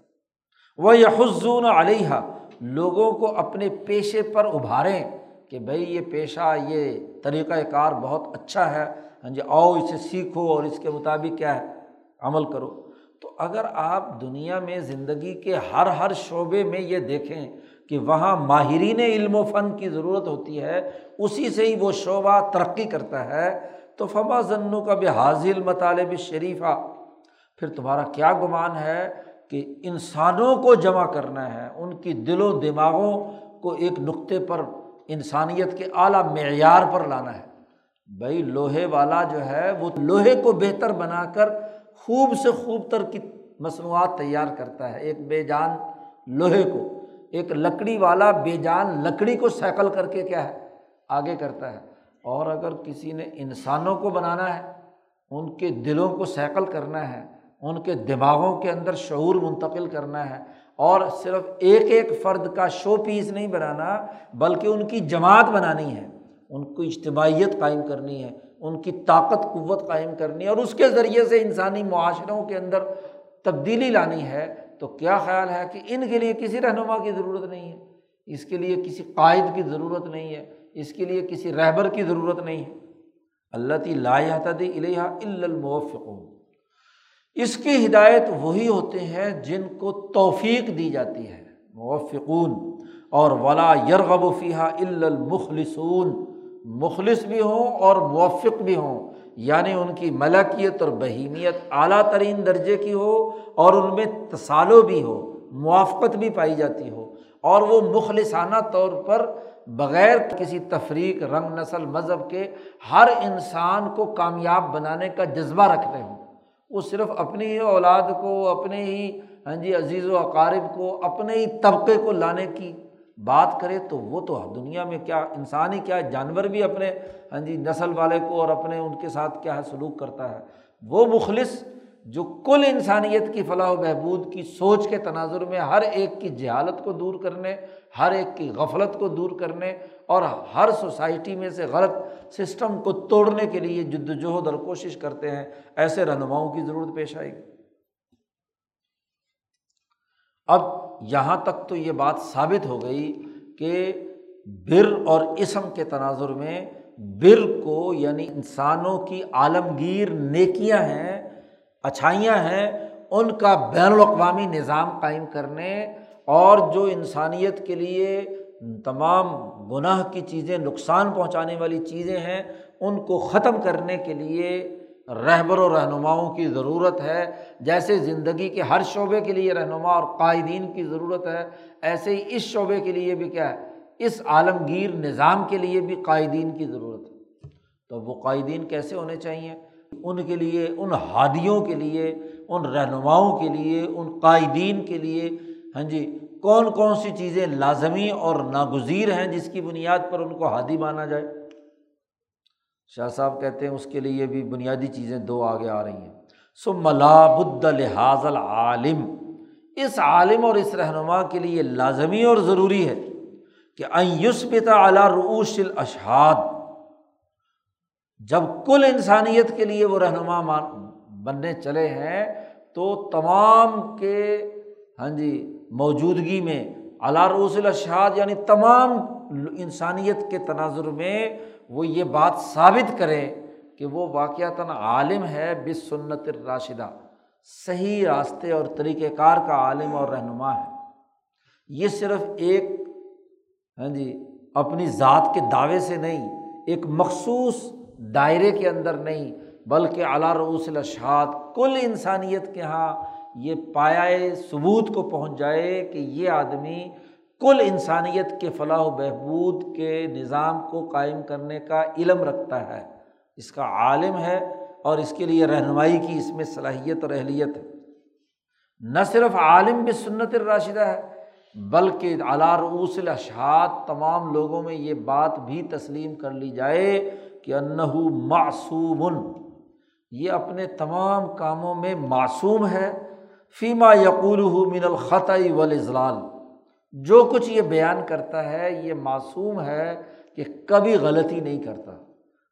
Speaker 1: وہ یحزون علیہ لوگوں کو اپنے پیشے پر ابھاریں کہ بھائی یہ پیشہ، یہ طریقۂ کار بہت اچھا ہے ہاں جی آؤ اسے سیکھو اور اس کے مطابق کیا ہے، عمل کرو۔ تو اگر آپ دنیا میں زندگی کے ہر ہر شعبے میں یہ دیکھیں کہ وہاں ماہرین علم و فن کی ضرورت ہوتی ہے، اسی سے ہی وہ شعبہ ترقی کرتا ہے، تو فما ضنو کا بھی حاضل مطالب شریفہ پھر تمہارا کیا گمان ہے کہ انسانوں کو جمع کرنا ہے؟ ان کی دل و دماغوں کو ایک نقطے پر انسانیت کے اعلیٰ معیار پر لانا ہے۔ بھائی، لوہے والا جو ہے، وہ لوہے کو بہتر بنا کر خوب سے خوب تر کی مصنوعات تیار کرتا ہے۔ ایک بے جان لوہے کو، ایک لکڑی والا بے جان لکڑی کو سیکل کر کے کیا ہے، آگے کرتا ہے۔ اور اگر کسی نے انسانوں کو بنانا ہے، ان کے دلوں کو سیکل کرنا ہے، ان کے دماغوں کے اندر شعور منتقل کرنا ہے، اور صرف ایک ایک فرد کا شو پیس نہیں بنانا، بلکہ ان کی جماعت بنانی ہے، ان کو اجتماعیت قائم کرنی ہے ان کی طاقت، قوت قائم کرنی ہے اور اس کے ذریعے سے انسانی معاشروں کے اندر تبدیلی لانی ہے، تو کیا خیال ہے کہ ان کے لیے کسی رہنما کی ضرورت نہیں ہے؟ اس کے لیے کسی قائد کی ضرورت نہیں ہے، اس کے لیے کسی رہبر کی ضرورت نہیں ہے۔ اللہ تی تعلیٰ الحا الموفقون۔ اس کی ہدایت وہی ہوتے ہیں جن کو توفیق دی جاتی ہے، موفقون، اور ولا یرغب فیحہ المخلصون۔ مخلص بھی ہوں اور موفق بھی ہوں یعنی ان کی ملکیت اور بہیمیت اعلیٰ ترین درجے کی ہو اور ان میں تصالو بھی ہو، موافقت بھی پائی جاتی ہو۔ اور وہ مخلصانہ طور پر بغیر کسی تفریق، رنگ، نسل، مذہب کے ہر انسان کو کامیاب بنانے کا جذبہ رکھتے ہوں۔ وہ صرف اپنی ہی اولاد کو، اپنے ہی ہاں جی عزیز و اقارب کو، اپنے ہی طبقے کو لانے کی بات کرے تو وہ تو دنیا میں کیا انسان ہی کیا جانور بھی اپنے ہاں جی نسل والے کو اور اپنے ان کے ساتھ کیا ہے، سلوک کرتا ہے۔ وہ مخلص جو کل انسانیت کی فلاح و بہبود کی سوچ کے تناظر میں ہر ایک کی جہالت کو دور کرنے، ہر ایک کی غفلت کو دور کرنے اور ہر سوسائٹی میں سے غلط سسٹم کو توڑنے کے لیے جد وجہد اور کوشش کرتے ہیں، ایسے رہنماؤں کی ضرورت پیش آئے گی۔ اب یہاں تک تو یہ بات ثابت ہو گئی کہ بر اور اسم کے تناظر میں بر کو یعنی انسانوں کی عالمگیر نیکیاں ہیں، اچھائیاں ہیں، ان کا بین الاقوامی نظام قائم کرنے اور جو انسانیت کے لیے تمام گناہ کی چیزیں، نقصان پہنچانے والی چیزیں ہیں، ان کو ختم کرنے کے لیے رہبر و رہنماؤں کی ضرورت ہے۔ جیسے زندگی کے ہر شعبے کے لیے رہنما اور قائدین کی ضرورت ہے، ایسے ہی اس شعبے کے لیے بھی کیا ہے، اس عالمگیر نظام کے لیے بھی قائدین کی ضرورت ہے۔ تو وہ قائدین کیسے ہونے چاہئیں؟ ان کے لیے، ان ہادیوں کے لیے، ان رہنماؤں کے لیے، ان قائدین کے لیے۔ ہاں جی کون کون سی چیزیں لازمی اور ناگزیر ہیں جس کی بنیاد پر ان کو ہادی مانا جائے؟ شاہ صاحب کہتے ہیں اس کے لیے بھی بنیادی چیزیں دو آگے آ رہی ہیں۔ سو ملا بد لحاظ العالم۔ اس عالم اور اس رہنما کے لیے لازمی اور ضروری ہے کہ ایوس پتا اعلیٰ روش الاشہاد۔ جب کل انسانیت کے لیے وہ رہنما بننے چلے ہیں تو تمام کے ہاں جی موجودگی میں اعلیٰ روس الاشہاد یعنی تمام انسانیت کے تناظر میں وہ یہ بات ثابت کرے کہ وہ واقعات عالم ہے بس سنت الراشدہ، صحیح راستے اور طریقۂ کار کا عالم اور رہنما ہے۔ یہ صرف ایک ہاں جی اپنی ذات کے دعوے سے نہیں، ایک مخصوص دائرے کے اندر نہیں، بلکہ اعلیٰ رؤوس الاشہاد کل انسانیت کے یہاں یہ پایا ثبوت کو پہنچ جائے کہ یہ آدمی کل انسانیت کے فلاح و بہبود کے نظام کو قائم کرنے کا علم رکھتا ہے۔ اس کا عالم ہے اور اس کے لیے رہنمائی کی اس میں صلاحیت اور اہلیت ہے۔ نہ صرف عالم بھی سنت الراشدہ ہے، بلکہ اعلیٰ رؤوس الاشہاد تمام لوگوں میں یہ بات بھی تسلیم کر لی جائے کہ انہو معصوم۔ یہ اپنے تمام کاموں میں معصوم ہے۔ فیما یقول من الخطۂ ولاضلال جو کچھ یہ بیان کرتا ہے، یہ معصوم ہے کہ کبھی غلطی نہیں کرتا،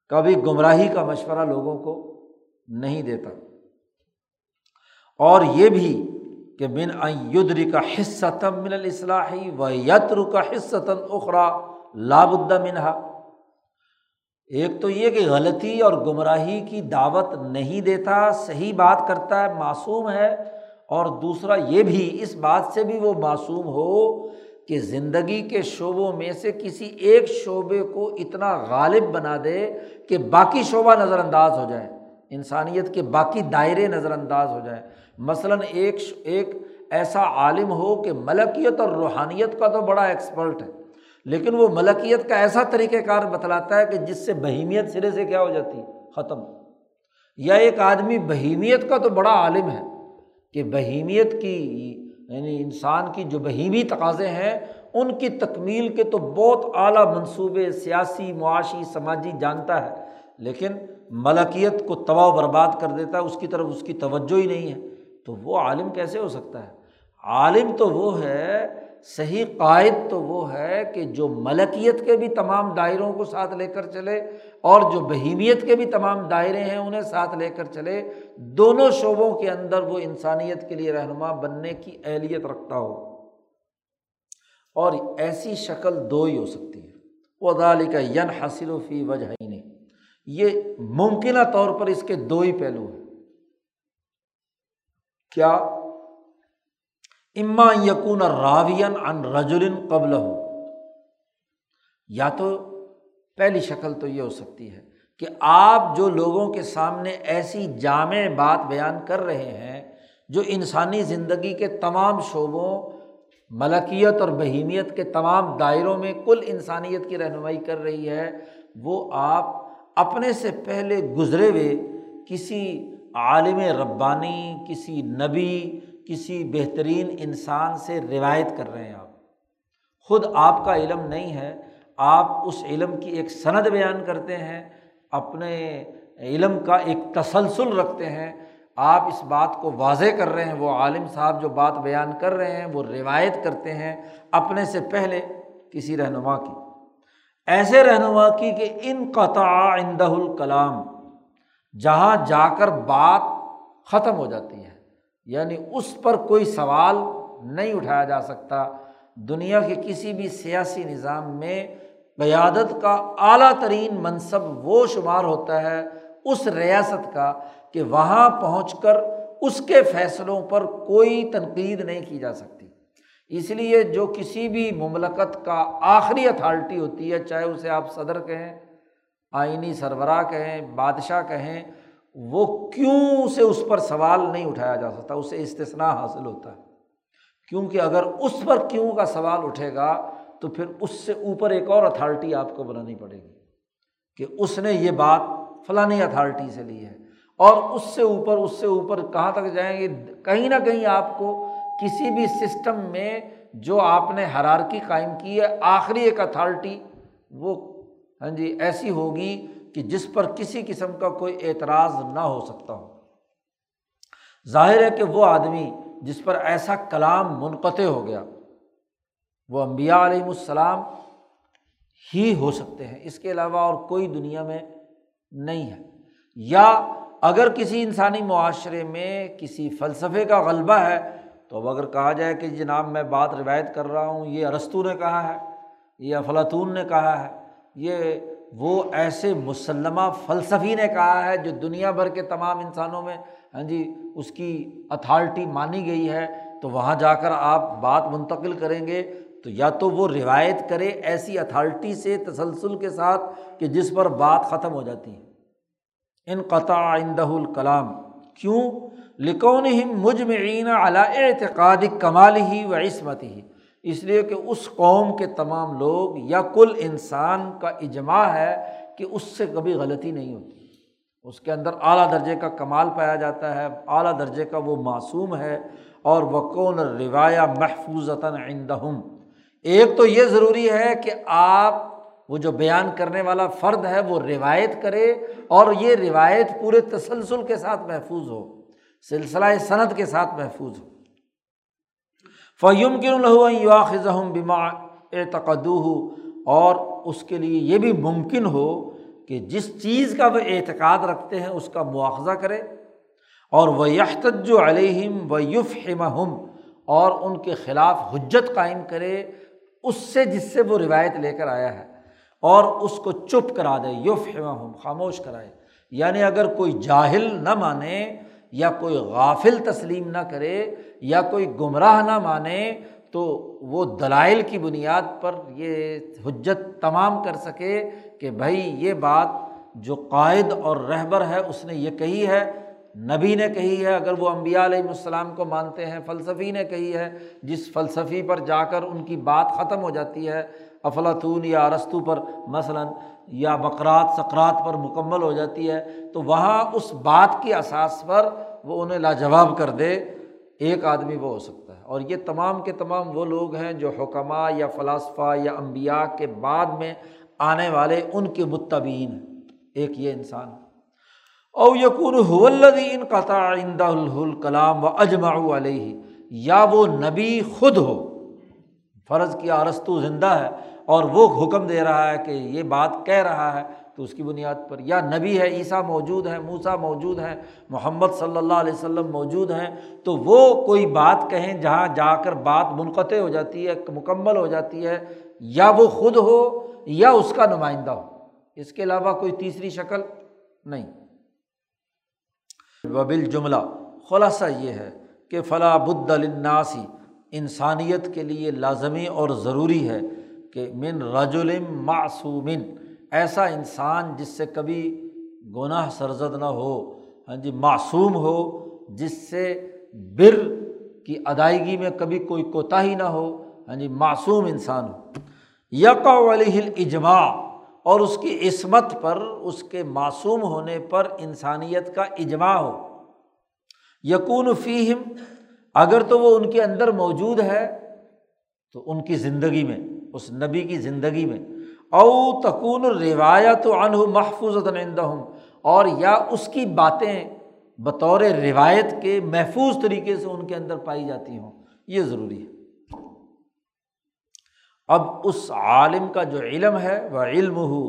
Speaker 1: کبھی گمراہی کا مشورہ لوگوں کو نہیں دیتا۔ اور یہ بھی کہ بن یدری کا حصہ تم من الصلاحی و یتر کا حصہ تن اخرا لابد منہا۔ ایک تو یہ کہ غلطی اور گمراہی کی دعوت نہیں دیتا، صحیح بات کرتا ہے، معصوم ہے اور دوسرا یہ بھی، اس بات سے بھی وہ معصوم ہو کہ زندگی کے شعبوں میں سے کسی ایک شعبے کو اتنا غالب بنا دے کہ باقی شعبہ نظر انداز ہو جائے، انسانیت کے باقی دائرے نظر انداز ہو جائیں مثلاً ایک ایک ایسا عالم ہو کہ ملکیت اور روحانیت کا تو بڑا ایکسپرٹ ہے، لیکن وہ ملکیت کا ایسا طریقہ کار بتلاتا ہے کہ جس سے بہیمیت سرے سے کیا ہو جاتی، ختم۔ یا ایک آدمی بہیمیت کا تو بڑا عالم ہے کہ بہیمیت کی یعنی انسان کی جو بہیمی تقاضے ہیں، ان کی تکمیل کے تو بہت اعلیٰ منصوبے سیاسی، معاشی، سماجی جانتا ہے، لیکن ملکیت کو توا و برباد کر دیتا ہے اس کی طرف اس کی توجہ ہی نہیں ہے۔ تو وہ عالم کیسے ہو سکتا ہے؟ عالم تو وہ ہے صحیح قائد تو وہ ہے کہ جو ملکیت کے بھی تمام دائروں کو ساتھ لے کر چلے اور جو بہیمیت کے بھی تمام دائرے ہیں انہیں ساتھ لے کر چلے، دونوں شعبوں کے اندر وہ انسانیت کے لیے رہنما بننے کی اہلیت رکھتا ہو۔ اور ایسی شکل دو ہی ہو سکتی ہے۔ وہ ادالی کا ین حاصل و فی وجہ نہیں یہ ممکنہ طور پر اس کے دو ہی پہلو ہیں۔ کیا اما یقون راوین ان رجولن قبل ہو یا تو پہلی شکل تو یہ ہو سکتی ہے کہ آپ جو لوگوں کے سامنے ایسی جامع بات بیان کر رہے ہیں، جو انسانی زندگی کے تمام شعبوں، ملکیت اور بہیمیت کے تمام دائروں میں کل انسانیت کی رہنمائی کر رہی ہے، وہ آپ اپنے سے پہلے گزرے ہوئے کسی عالم ربانی، کسی نبی کسی بہترین انسان سے روایت کر رہے ہیں آپ۔ خود آپ کا علم نہیں ہے، آپ اس علم کی ایک سند بیان کرتے ہیں، اپنے علم کا ایک تسلسل رکھتے ہیں۔ آپ اس بات کو واضح کر رہے ہیں، وہ عالم صاحب جو بات بیان کر رہے ہیں، وہ روایت کرتے ہیں اپنے سے پہلے کسی رہنما کی۔ ایسے رہنما کی کہ ان قطع اندہ الکلام، جہاں جا کر بات ختم ہو جاتی ہے۔ یعنی اس پر کوئی سوال نہیں اٹھایا جا سکتا۔ دنیا کے کسی بھی سیاسی نظام میں قیادت کا اعلیٰ ترین منصب وہ شمار ہوتا ہے اس ریاست کا کہ وہاں پہنچ کر اس کے فیصلوں پر کوئی تنقید نہیں کی جا سکتی۔ اس لیے جو کسی بھی مملکت کا آخری اتھارٹی ہوتی ہے، چاہے اسے آپ صدر کہیں، آئینی سربراہ کہیں، بادشاہ کہیں وہ کیوں سے اس پر سوال نہیں اٹھایا جا سکتا؟ اسے استثنا حاصل ہوتا ہے۔ کیونکہ اگر اس پر کیوں کا سوال اٹھے گا، تو پھر اس سے اوپر ایک اور اتھارٹی آپ کو بنانی پڑے گی کہ اس نے یہ بات فلانی اتھارٹی سے لی ہے۔ اور اس سے اوپر، اس سے اوپر کہاں تک جائیں گے؟ کہیں نہ کہیں آپ کو کسی بھی سسٹم میں جو آپ نے حرارکی قائم کی ہے، آخری ایک اتھارٹی وہ ہاں جی ایسی ہوگی کہ جس پر کسی قسم کا کوئی اعتراض نہ ہو سکتا ہو۔ ظاہر ہے کہ وہ آدمی جس پر ایسا کلام منقطع ہو گیا، وہ امبیا علیہم السلام ہی ہو سکتے ہیں۔ اس کے علاوہ اور کوئی دنیا میں نہیں ہے۔ یا اگر کسی انسانی معاشرے میں کسی فلسفے کا غلبہ ہے، تو اب اگر کہا جائے کہ جناب میں بات روایت کر رہا ہوں، یہ ارستو نے کہا ہے، یہ افلاطون نے کہا ہے، یہ وہ ایسے مسلمہ فلسفی نے کہا ہے جو دنیا بھر کے تمام انسانوں میں ہاں جی اس کی اتھارٹی مانی گئی ہے۔ تو وہاں جا کر آپ بات منتقل کریں گے۔ تو یا تو وہ روایت کرے ایسی اتھارٹی سے، تسلسل کے ساتھ کہ جس پر بات ختم ہو جاتی ہے۔ ان قطع الکلام کیوں؟ لکون ہی مجمعین علا اعتقاد کمال ہی و عصمت ہی اس لیے کہ اس قوم کے تمام لوگ یا کل انسان کا اجماع ہے کہ اس سے کبھی غلطی نہیں ہوتی۔ اس کے اندر اعلیٰ درجے کا کمال پایا جاتا ہے، اعلیٰ درجے کا وہ معصوم ہے، اور وقون روایہ محفوظ عندہم ایک تو یہ ضروری ہے کہ آپ، وہ جو بیان کرنے والا فرد ہے، وہ روایت کرے اور یہ روایت پورے تسلسل کے ساتھ محفوظ ہو، سلسلہ صنعت کے ساتھ محفوظ ہو۔ فیم کن الحم بیما اعتقدو اور اس کے لیے یہ بھی ممکن ہو کہ جس چیز کا وہ اعتقاد رکھتے ہیں، اس کا مواخذہ کرے، اور وہ یحتج علیہم و یوف ہم اور ان کے خلاف حجت قائم کرے، اس سے جس سے وہ روایت لے کر آیا ہے، اور اس کو چپ کرا دے یوف ہم خاموش کرائے۔ یعنی اگر کوئی جاہل نہ مانے یا کوئی غافل تسلیم نہ کرے یا کوئی گمراہ نہ مانے تو وہ دلائل کی بنیاد پر یہ حجت تمام کر سکے کہ بھائی یہ بات جو قائد اور رہبر ہے اس نے یہ کہی ہے، نبی نے کہی ہے، اگر وہ امبیا علیہ السلام کو مانتے ہیں، فلسفی نے کہی ہے، جس فلسفی پر جا کر ان کی بات ختم ہو جاتی ہے، افلاطون یا ارستو پر مثلاً یا بقرات، سقرات پر مکمل ہو جاتی ہے، تو وہاں اس بات کی اساس پر وہ انہیں لاجواب کر دے، ایک آدمی وہ ہو سکتا ہے۔ اور یہ تمام کے تمام وہ لوگ ہیں جو حکمہ یا فلاسفہ یا امبیا کے بعد میں آنے والے ان کے متبین ہیں۔ ایک یہ انسان۔ او یقون ان قطع آئندہ الکلام و اجماع علیہ۔ یا وہ نبی خود ہو۔ فرض کیا ارستو زندہ ہے۔ اور وہ حکم دے رہا ہے کہ یہ بات کہہ رہا ہے، تو اس کی بنیاد پر یا نبی ہے، عیسیٰ موجود ہے موسا موجود ہیں، محمد صلی اللہ علیہ وسلم موجود ہیں، تو وہ کوئی بات کہیں جہاں جا کر بات منقطع ہو جاتی ہے، مکمل ہو جاتی ہے، یا وہ خود ہو یا اس کا نمائندہ ہو۔ اس کے علاوہ کوئی تیسری شکل نہیں۔ وبل جملہ خلاصہ یہ ہے کہ فلاں بد الناسی انسانیت کے لیے لازمی اور ضروری ہے کہ من رجولم معصومن، ایسا انسان جس سے کبھی گناہ سرزد نہ ہو ہاں جی معصوم ہو، جس سے بر کی ادائیگی میں کبھی کوئی کوتاہی نہ ہو ہاں جی معصوم انسان ہو۔ یقا علیہ اجماع اور اس کی عصمت پر، اس کے معصوم ہونے پر انسانیت کا اجماع ہو۔ یقون فیم اگر تو وہ ان کے اندر موجود ہے، تو ان کی زندگی میں۔ اس نبی کی زندگی میں، او تکون روایت و انہ محفوظ ہوں اور یا اس کی باتیں بطور روایت کے محفوظ طریقے سے ان کے اندر پائی جاتی ہوں، یہ ضروری ہے۔ اب اس عالم کا جو علم ہے، وہ علم ہو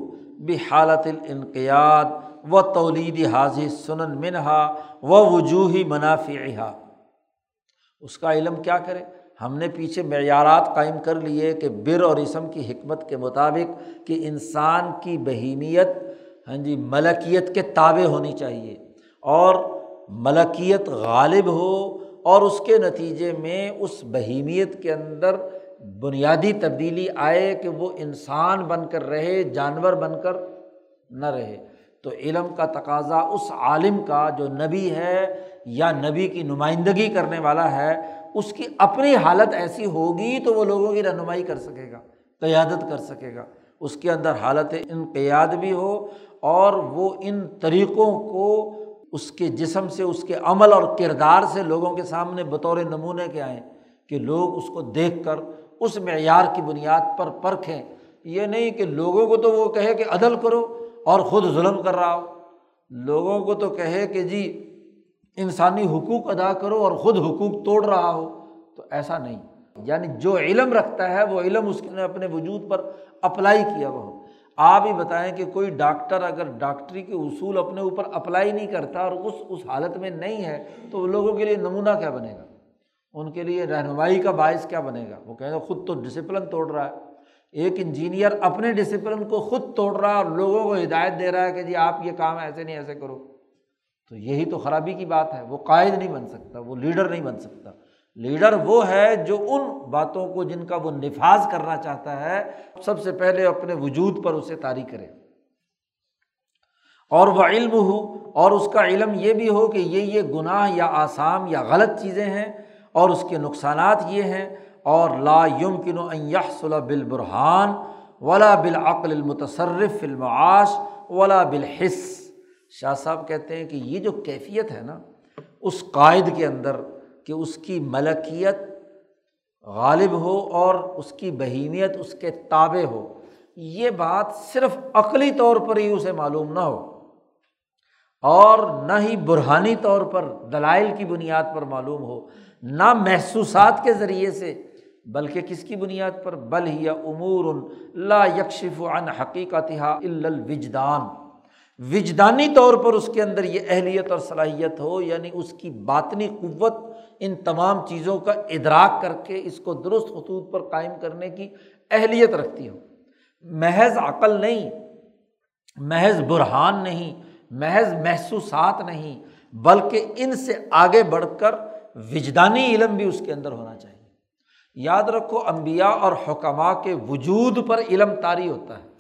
Speaker 1: بحالت الانقیات و تولید حاضر سنن منہا و وجوہی منافع اس کا علم کیا کرے؟ ہم نے پیچھے معیارات قائم کر لیے کہ بر اور اسم کی حکمت کے مطابق کہ انسان کی بہیمیت ہاں جی ملکیت کے تابع ہونی چاہیے اور ملکیت غالب ہو اور اس کے نتیجے میں اس بہیمیت کے اندر بنیادی تبدیلی آئے کہ وہ انسان بن کر رہے، جانور بن کر نہ رہے۔ تو علم کا تقاضا اس عالم کا جو نبی ہے یا نبی کی نمائندگی کرنے والا ہے اس کی اپنی حالت ایسی ہوگی تو وہ لوگوں کی رہنمائی کر سکے گا، قیادت کر سکے گا۔ اس کے اندر حالت انقیاد بھی ہو اور وہ ان طریقوں کو اس کے جسم سے، اس کے عمل اور کردار سے لوگوں کے سامنے بطور نمونے کے آئیں کہ لوگ اس کو دیکھ کر اس معیار کی بنیاد پر پرکھیں۔ یہ نہیں کہ لوگوں کو تو وہ کہے کہ عدل کرو اور خود ظلم کر رہا ہو۔ لوگوں کو تو کہے کہ جی انسانی حقوق ادا کرو اور خود حقوق توڑ رہا ہو، تو ایسا نہیں۔ یعنی جو علم رکھتا ہے، وہ علم اس نے اپنے وجود پر اپلائی کیا وہ آپ ہی بتائیں کہ کوئی ڈاکٹر اگر ڈاکٹری کے اصول اپنے اوپر اپلائی نہیں کرتا اور اس اس حالت میں نہیں ہے، تو لوگوں کے لیے نمونہ کیا بنے گا؟ ان کے لیے رہنمائی کا باعث کیا بنے گا؟ وہ کہیں گے خود تو ڈسپلن توڑ رہا ہے۔ ایک انجینئر اپنے ڈسپلن کو خود توڑ رہا ہے اور لوگوں کو ہدایت دے رہا ہے کہ جی آپ یہ کام ایسے نہیں ایسے کرو۔ تو یہی تو خرابی کی بات ہے، وہ قائد نہیں بن سکتا، وہ لیڈر نہیں بن سکتا۔ لیڈر وہ ہے جو ان باتوں کو جن کا وہ نفاذ کرنا چاہتا ہے، سب سے پہلے اپنے وجود پر اسے طاری کرے۔ اور وہ علم ہو اور اس کا علم یہ بھی ہو کہ یہ یہ گناہ یا آسام یا غلط چیزیں ہیں اور اس کے نقصانات یہ ہیں۔ اور لا یم کن صلاح بالبرحان ولا بالعقل المتصرف المعاش ولا بالحص شاہ صاحب کہتے ہیں کہ یہ جو کیفیت ہے نا، اس قائد کے اندر کہ اس کی ملکیت غالب ہو اور اس کی بہیمیت اس کے تابع ہو، یہ بات صرف عقلی طور پر ہی اسے معلوم نہ ہو اور نہ ہی برہانی طور پر، دلائل کی بنیاد پر معلوم ہو، نہ محسوسات کے ذریعے سے، بلکہ کس کی بنیاد پر؟ بل ہی امور لا یکشف عن حقیقت الوجدان۔ وجدانی طور پر اس کے اندر یہ اہلیت اور صلاحیت ہو یعنی اس کی باطنی قوت ان تمام چیزوں کا ادراک کر کے اس کو درست خطوط پر قائم کرنے کی اہلیت رکھتی ہو محض عقل نہیں، محض برہان نہیں، محض محسوسات نہیں، بلکہ ان سے آگے بڑھ کر وجدانی علم بھی اس کے اندر ہونا چاہیے۔ یاد رکھو امبیا اور حکمہ کے وجود پر علم تاری ہوتا ہے۔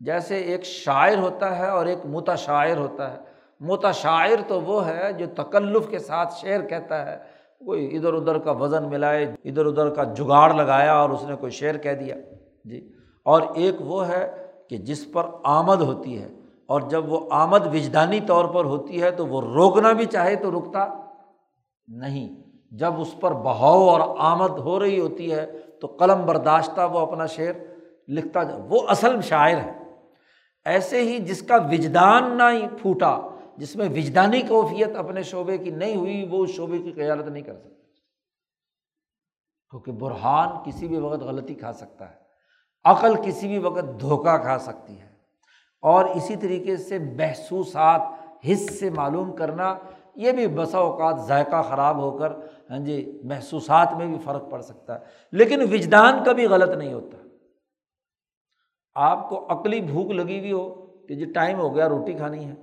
Speaker 1: جیسے ایک شاعر ہوتا ہے اور ایک متشاعر ہوتا ہے۔ متشاعر تو وہ ہے جو تکلف کے ساتھ شعر کہتا ہے۔ کوئی ادھر ادھر کا وزن ملائے، ادھر ادھر کا جگاڑ لگایا اور اس نے کوئی شعر کہہ دیا۔ جی۔ اور ایک وہ ہے کہ جس پر آمد ہوتی ہے۔ اور جب وہ آمد وجدانی طور پر ہوتی ہے تو وہ روکنا بھی چاہے تو رکتا نہیں۔ جب اس پر بہاؤ اور آمد ہو رہی ہوتی ہے تو قلم برداشتہ وہ اپنا شعر لکھتا جا وہ اصل شاعر ہے۔ ایسے ہی جس کا وجدان نہ ہی پھوٹا، جس میں وجدانی کوفیت اپنے شعبے کی نہیں ہوئی، وہ اس شعبے کی قیادت نہیں کر سکتا۔ کیونکہ برہان کسی بھی وقت غلطی کھا سکتا ہے، عقل کسی بھی وقت دھوکہ کھا سکتی ہے۔ اور اسی طریقے سے محسوسات حص سے معلوم کرنا، یہ بھی بسا اوقات ذائقہ خراب ہو کر ہاں جی محسوسات میں بھی فرق پڑ سکتا ہے۔ لیکن وجدان کا بھی غلط نہیں ہوتا۔ آپ کو عقلی بھوک لگی ہوئی ہو کہ جی ٹائم ہو گیا روٹی کھانی ہے،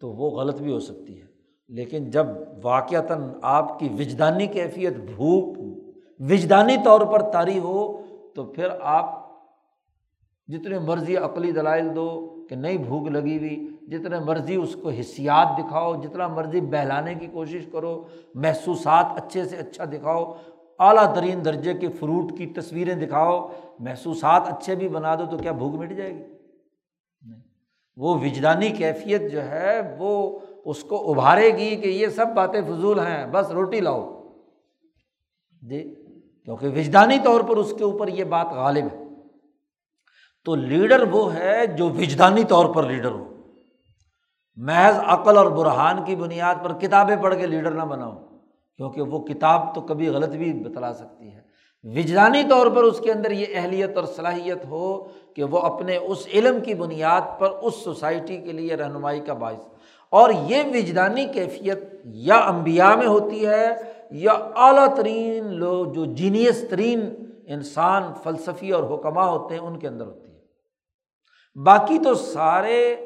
Speaker 1: تو وہ غلط بھی ہو سکتی ہے۔ لیکن جب واقعتاً آپ کی وجدانی کیفیت بھوک، وجدانی طور پر طاری ہو، تو پھر آپ جتنے مرضی عقلی دلائل دو کہ نہیں بھوک لگی ہوئی، جتنے مرضی اس کو حصیات دکھاؤ، جتنا مرضی بہلانے کی کوشش کرو، محسوسات اچھے سے اچھا دکھاؤ اعلیٰ ترین درجے کے فروٹ کی تصویریں دکھاؤ، محسوسات اچھے بھی بنا دو تو کیا بھوک مٹ جائے گی؟ نہیں۔ وہ وجدانی کیفیت جو ہے، وہ اس کو ابھارے گی کہ یہ سب باتیں فضول ہیں، بس روٹی لاؤ۔ جی کیونکہ وجدانی طور پر اس کے اوپر یہ بات غالب ہے۔ تو لیڈر وہ ہے جو وجدانی طور پر لیڈر ہو۔ محض عقل اور برہان کی بنیاد پر کتابیں پڑھ کے لیڈر نہ بناؤ۔ کیونکہ وہ کتاب تو کبھی غلط بھی بتلا سکتی ہے وجدانی طور پر اس کے اندر یہ اہلیت اور صلاحیت ہو کہ وہ اپنے اس علم کی بنیاد پر اس سوسائٹی کے لیے رہنمائی کا باعث۔ اور یہ وجدانی کیفیت یا امبیا میں ہوتی ہے یا اعلیٰ ترین لوگ، جو جینیس ترین انسان، فلسفی اور حکمہ ہوتے ہیں، ان کے اندر ہوتی ہے۔ باقی تو سارے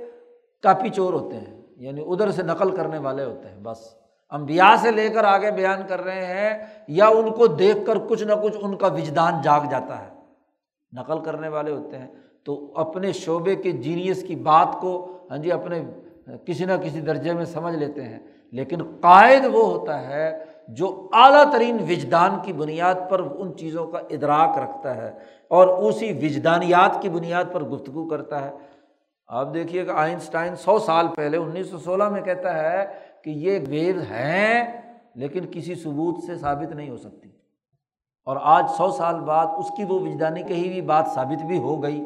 Speaker 1: کاپی چور ہوتے ہیں یعنی ادھر سے نقل کرنے والے ہوتے ہیں، بس۔ امبیا سے لے کر آگے بیان کر رہے ہیں یا ان کو دیکھ کر کچھ نہ کچھ ان کا وجدان جاگ جاتا ہے۔ نقل کرنے والے ہوتے ہیں۔ تو اپنے شعبے کے جینیس کی بات کو ہاں جی اپنے کسی نہ کسی درجے میں سمجھ لیتے ہیں۔ لیکن قائد وہ ہوتا ہے جو اعلیٰ ترین وجدان کی بنیاد پر ان چیزوں کا ادراک رکھتا ہے اور اسی وجدانیات کی بنیاد پر گفتگو کرتا ہے۔ آپ دیکھیے کہ آئنسٹائن سو سال پہلے، انیس سو سولہ میں کہتا ہے کہ یہ ویو ہیں لیکن کسی ثبوت سے ثابت نہیں ہو سکتی۔ اور آج سو سال بعد اس کی وہ وجدانی کہی ہوئی بات ثابت بھی ہو گئی۔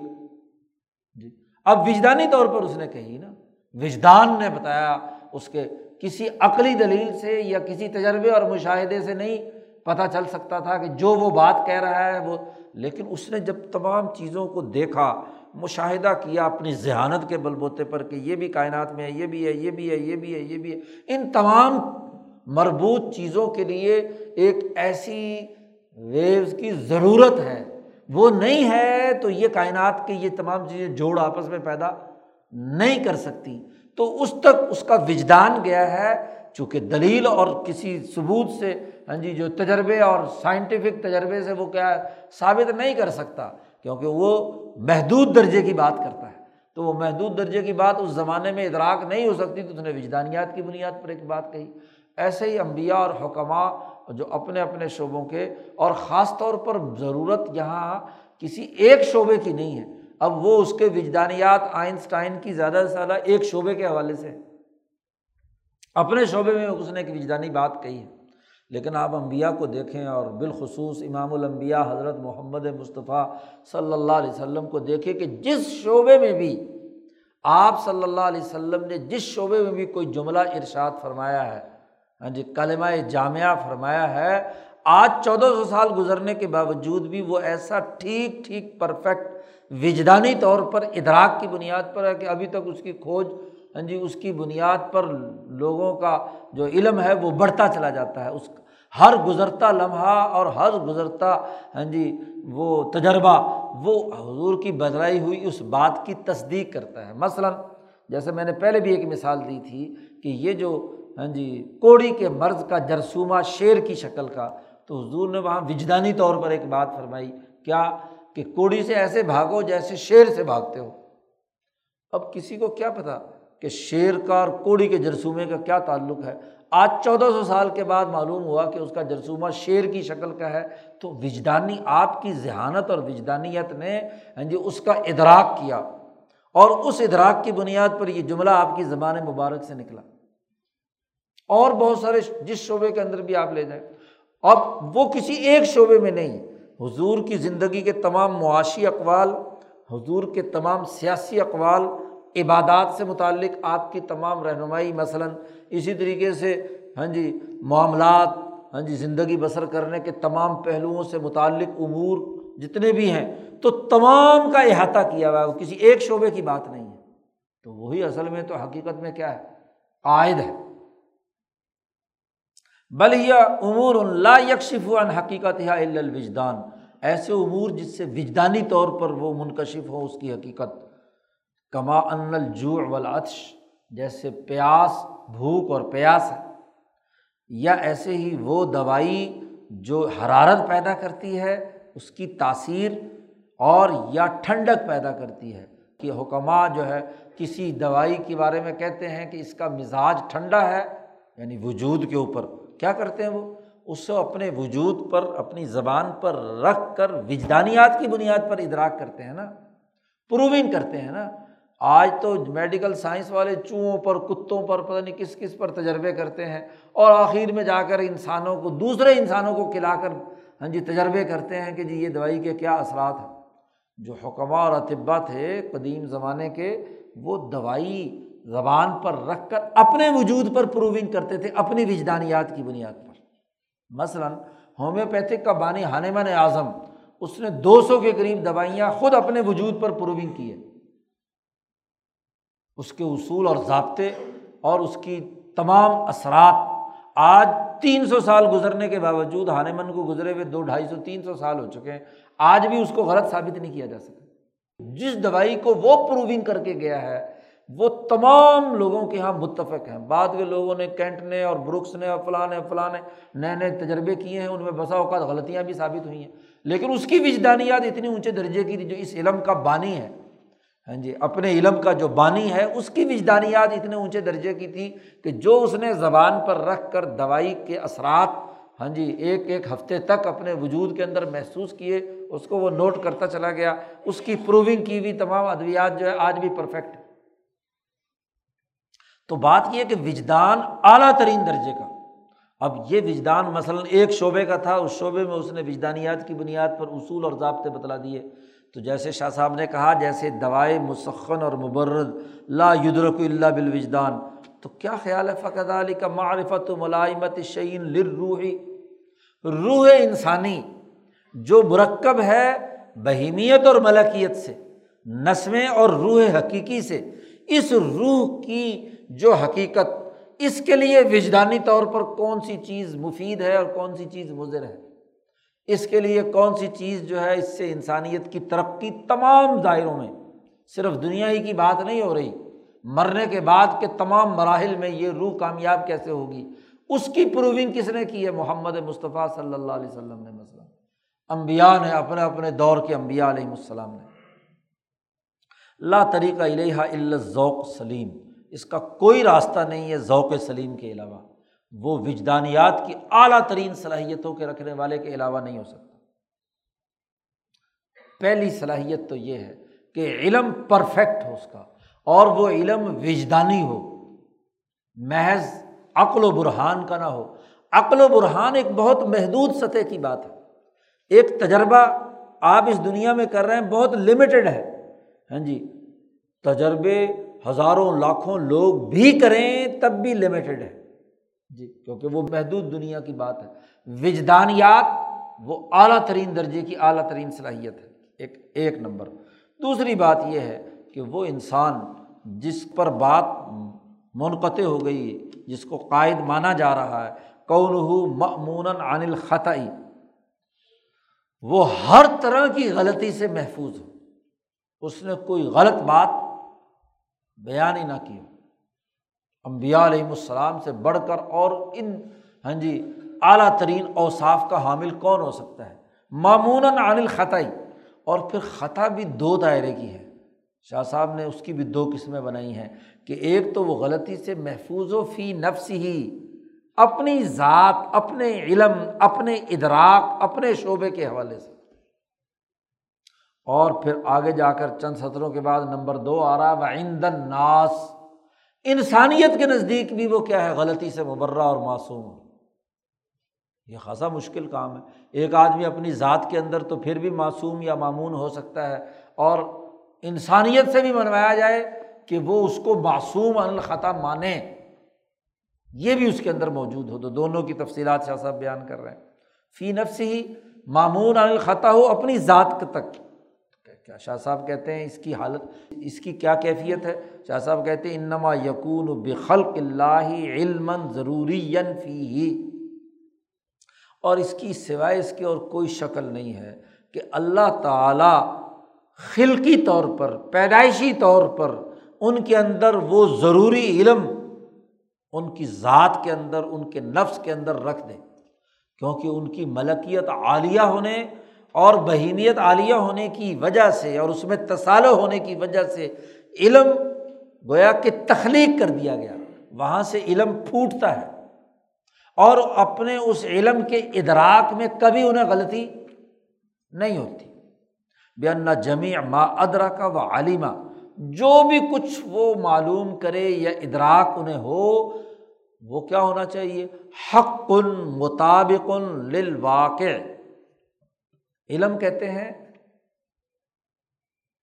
Speaker 1: جی۔ اب وجدانی طور پر اس نے کہی نا، وجدان نے بتایا اس کے کسی عقلی دلیل سے یا کسی تجربے اور مشاہدے سے نہیں پتہ چل سکتا تھا کہ جو وہ بات کہہ رہا ہے وہ۔ لیکن اس نے جب تمام چیزوں کو دیکھا مشاہدہ کیا اپنی ذہانت کے بل بوتے پر کہ یہ بھی کائنات میں ہے، یہ بھی ہے، یہ بھی ہے، یہ بھی ہے، یہ بھی ہے۔ ان تمام مربوط چیزوں کے لیے ایک ایسی ویوز کی ضرورت ہے۔ وہ نہیں ہے تو یہ کائنات کے یہ تمام چیزیں جوڑ آپس میں پیدا نہیں کر سکتی۔ تو اس تک اس کا وجدان گیا ہے۔ چونکہ دلیل اور کسی ثبوت سے ہاں جی جو تجربے اور سائنٹیفک تجربے سے وہ کیا ثابت نہیں کر سکتا۔ کیونکہ وہ محدود درجے کی بات کرتا ہے۔ تو وہ محدود درجے کی بات اس زمانے میں ادراک نہیں ہو سکتی تو اس نے وجدانیات کی بنیاد پر ایک بات کہی۔ ایسے ہی امبیا اور حکمہ جو اپنے اپنے شعبوں کے اور خاص طور پر ضرورت یہاں کسی ایک شعبے کی نہیں ہے۔ اب وہ اس کے وجدانیات آئنسٹائن کی زیادہ سے زیادہ ایک شعبے کے حوالے سے اپنے شعبے میں اس نے ایک وجدانی بات کہی ہے۔ لیکن آپ امبیا کو دیکھیں اور بالخصوص امام الانبیاء حضرت محمد مصطفیٰ صلی اللہ علیہ وسلم کو دیکھیں کہ جس شعبے میں بھی آپ صلی اللہ علیہ وسلم نے جس شعبے میں بھی کوئی جملہ ارشاد فرمایا ہے ہاں جی کلمہ جامعہ فرمایا ہے، آج چودہ سو سال گزرنے کے باوجود بھی وہ ایسا ٹھیک ٹھیک پرفیکٹ وجدانی طور پر ادراک کی بنیاد پر ہے کہ ابھی تک اس کی کھوج ہاں جی اس کی بنیاد پر لوگوں کا جو علم ہے وہ بڑھتا چلا جاتا ہے۔ اس ہر گزرتا لمحہ اور ہر گزرتا ہاں جی وہ تجربہ، وہ حضور کی بدلائی ہوئی اس بات کی تصدیق کرتا ہے۔ مثلاً، جیسے میں نے پہلے بھی ایک مثال دی تھی کہ یہ جو ہاں جی کوڑی کے مرض کا جرسومہ شیر کی شکل کا، تو حضور نے وہاں وجدانی طور پر ایک بات فرمائی، کیا کہ کوڑی سے ایسے بھاگو جیسے شیر سے بھاگتے ہو؟ اب کسی کو کیا پتا؟ کہ شیر کا اور کوڑی کے جرسومے کا کیا تعلق ہے؟ آج چودہ سو سال کے بعد معلوم ہوا کہ اس کا جرسومہ شیر کی شکل کا ہے۔ تو وجدانی آپ کی ذہانت اور وجدانیت نے ہاں جی اس کا ادراک کیا۔ اور اس ادراک کی بنیاد پر یہ جملہ آپ کی زبان مبارک سے نکلا۔ اور بہت سارے جس شعبے کے اندر بھی آپ لے جائیں۔ اب وہ کسی ایک شعبے میں نہیں، حضور کی زندگی کے تمام معاشی اقوال، حضور کے تمام سیاسی اقوال عبادات سے متعلق آپ کی تمام رہنمائی، مثلاً اسی طریقے سے ہاں جی معاملات ہاں جی زندگی بسر کرنے کے تمام پہلوؤں سے متعلق امور جتنے بھی ہیں، تو تمام کا احاطہ کیا ہوا ہے، وہ کسی ایک شعبے کی بات نہیں ہے۔ تو وہی اصل میں تو حقیقت میں کیا ہے؟ عائد ہے۔ بل یہ امور اللہ یکشف ان حقیقت یا الوجدان۔ ایسے امور جس سے وجدانی طور پر وہ منکشف ہو، اس کی حقیقت کما ان الجوع والعطش، جیسے پیاس، بھوک اور پیاس ہے۔ یا ایسے ہی وہ دوائی جو حرارت پیدا کرتی ہے، اس کی تاثیر اور یا ٹھنڈک پیدا کرتی ہے۔ کہ حکمہ جو ہے، کسی دوائی کے بارے میں کہتے ہیں کہ اس کا مزاج ٹھنڈا ہے یعنی وجود کے اوپر۔ کیا کرتے ہیں وہ؟ اس کو اپنے وجود پر، اپنی زبان پر رکھ کر وجدانیات کی بنیاد پر ادراک کرتے ہیں نا۔ پروونگ کرتے ہیں نا۔ آج تو میڈیکل سائنس والے چوہوں پر، کتوں پر پتہ نہیں کس کس پر تجربے کرتے ہیں اور آخر میں جا کر انسانوں کو، دوسرے انسانوں کو کھلا کر ہاں جی تجربے کرتے ہیں کہ جی یہ دوائی کے کیا اثرات ہیں۔ جو حکمہ اور اطبا تھے قدیم زمانے کے، وہ دوائی زبان پر رکھ کر اپنے وجود پر پروونگ کرتے تھے، اپنی وجدانیات کی بنیاد پر۔ مثلاً ہومیوپیتھک کا بانی ہانمن اعظم، اس نے دو سو کے قریب دوائیاں خود اپنے وجود پر پروونگ کی ہے اس کے اصول اور ضابطے اور اس کی تمام اثرات آج تین سو سال گزرنے کے باوجود ہانمن کو گزرے ہوئے دو ڈھائی سو، تین سو سال ہو چکے ہیں۔ آج بھی اس کو غلط ثابت نہیں کیا جا سکتا۔ جس دوائی کو وہ پروونگ کر کے گیا ہے، وہ تمام لوگوں کے یہاں متفق ہیں۔ بعد کے لوگوں نے کینٹ نے اور بروکس نے اور فلاں نے فلاں نے نئے نئے تجربے کیے ہیں، ان میں بسا اوقات غلطیاں بھی ثابت ہوئی ہیں۔ لیکن اس کی وجدانیات اتنی اونچے درجے کی جو اس علم کا بانی ہے۔ ہاں جی اپنے علم کا جو بانی ہے، اس کی وجدانیات اتنے اونچے درجے کی تھی کہ جو اس نے زبان پر رکھ کر دوائی کے اثرات ہاں جی ایک ایک ہفتے تک اپنے وجود کے اندر محسوس کیے، اس کو وہ نوٹ کرتا چلا گیا۔ اس کی پروونگ کی ہوئی تمام ادویات جو ہے، آج بھی پرفیکٹ تو بات یہ کہ وجدان اعلیٰ ترین درجے کا۔ اب یہ وجدان مثلاً ایک شعبے کا تھا، اس شعبے میں اس نے وجدانیات کی بنیاد پر اصول اور ضابطے بتلا دیے۔ تو جیسے شاہ صاحب نے کہا، جیسے دوائے مسخن اور مبرد لا یدرک اللہ بالوجدان، تو کیا خیال ہے؟ فقط علی کا معرفت و ملائمت شعین لر روحی روح انسانی جو مرکب ہے بہیمیت اور ملکیت سے، نسمیں اور روح حقیقی سے، اس روح کی جو حقیقت، اس کے لیے وجدانی طور پر کون سی چیز مفید ہے اور کون سی چیز مضر ہے؟ اس کے لیے کون سی چیز جو ہے اس سے انسانیت کی ترقی تمام دائروں میں، صرف دنیا ہی کی بات نہیں ہو رہی، مرنے کے بعد کے تمام مراحل میں یہ روح کامیاب کیسے ہوگی؟ اس کی پروونگ کس نے کی ہے؟ محمد مصطفیٰ صلی اللہ علیہ وسلم نے مثلاً۔ امبیا نے، اپنے اپنے دور کے امبیا علیہ السلام نے۔ لا طریقہ الہ ذوق سلیم اس کا کوئی راستہ نہیں ہے ذوق سلیم کے علاوہ۔ وہ وجدانیات کی اعلیٰ ترین صلاحیتوں کے رکھنے والے کے علاوہ نہیں ہو سکتا۔ پہلی صلاحیت تو یہ ہے کہ علم پرفیکٹ ہو اس کا، اور وہ علم وجدانی ہو۔ محض عقل و برہان کا نہ ہو۔ عقل و برہان ایک بہت محدود سطح کی بات ہے۔ ایک تجربہ آپ اس دنیا میں کر رہے ہیں، بہت لمیٹڈ ہے۔ ہاں جی تجربے ہزاروں، لاکھوں لوگ بھی کریں تب بھی لمیٹڈ ہے۔ جی کیونکہ وہ محدود دنیا کی بات ہے۔ وجدانیات، وہ اعلیٰ ترین درجے کی اعلیٰ ترین صلاحیت ہے، ایک ایک نمبر۔ دوسری بات یہ ہے کہ وہ انسان جس پر بات منقطع ہو گئی، جس کو قائد مانا جا رہا ہے کون ہو معمون عن الخطائی وہ ہر طرح کی غلطی سے محفوظ ہو۔ اس نے کوئی غلط بات بیان ہی نہ کی ہو۔ امبیا علیہم السلام سے بڑھ کر اور ان ہاں جی اعلیٰ ترین اوصاف کا حامل کون ہو سکتا ہے؟ معمون عن الخطائی۔ اور پھر خطا بھی دو دائرے کی ہے۔ شاہ صاحب نے اس کی بھی دو قسمیں بنائی ہیں کہ ایک تو وہ غلطی سے محفوظ و فی نفس ہی اپنی ذات، اپنے علم، اپنے ادراک، اپنے شعبے کے حوالے سے۔ اور پھر آگے جا کر چند سطروں کے بعد نمبر دو آ رہا ہے ایندن ناس انسانیت کے نزدیک بھی وہ کیا ہے؟ غلطی سے مبرہ اور معصوم۔ یہ خاصا مشکل کام ہے۔ ایک آدمی اپنی ذات کے اندر تو پھر بھی معصوم یا معمون ہو سکتا ہے اور انسانیت سے بھی منوایا جائے کہ وہ اس کو معصوم الخطا مانے۔ یہ بھی اس کے اندر موجود ہو۔ تو دونوں کی تفصیلات شاہ صاحب بیان کر رہے ہیں۔ فی نفس ہی معمون الخطا ہو، اپنی ذات تک۔ شاہ صاحب کہتے ہیں اس کی حالت، اس کی کیا کیفیت ہے؟ شاہ صاحب کہتے ہیں انما یقون بخلق اللہ علم ضروری فی اور اس کی سوائے اس کی اور کوئی شکل نہیں ہے کہ اللہ تعالیٰ خلقی طور پر، پیدائشی طور پر ان کے اندر وہ ضروری علم ان کی ذات کے اندر، ان کے نفس کے اندر رکھ دے۔ کیونکہ ان کی ملکیت عالیہ ہونے اور بہیمیت عالیہ ہونے کی وجہ سے اور اس میں تصالح ہونے کی وجہ سے علم گویا کہ تخلیق کر دیا گیا۔ وہاں سے علم پھوٹتا ہے۔ اور اپنے اس علم کے ادراک میں کبھی انہیں غلطی نہیں ہوتی۔ بے جمی ما ادرا کا و علیمہ جو بھی کچھ وہ معلوم کرے یا ادراک انہیں ہو، وہ کیا ہونا چاہیے؟ حق مطابق للواقع۔ علم کہتے ہیں،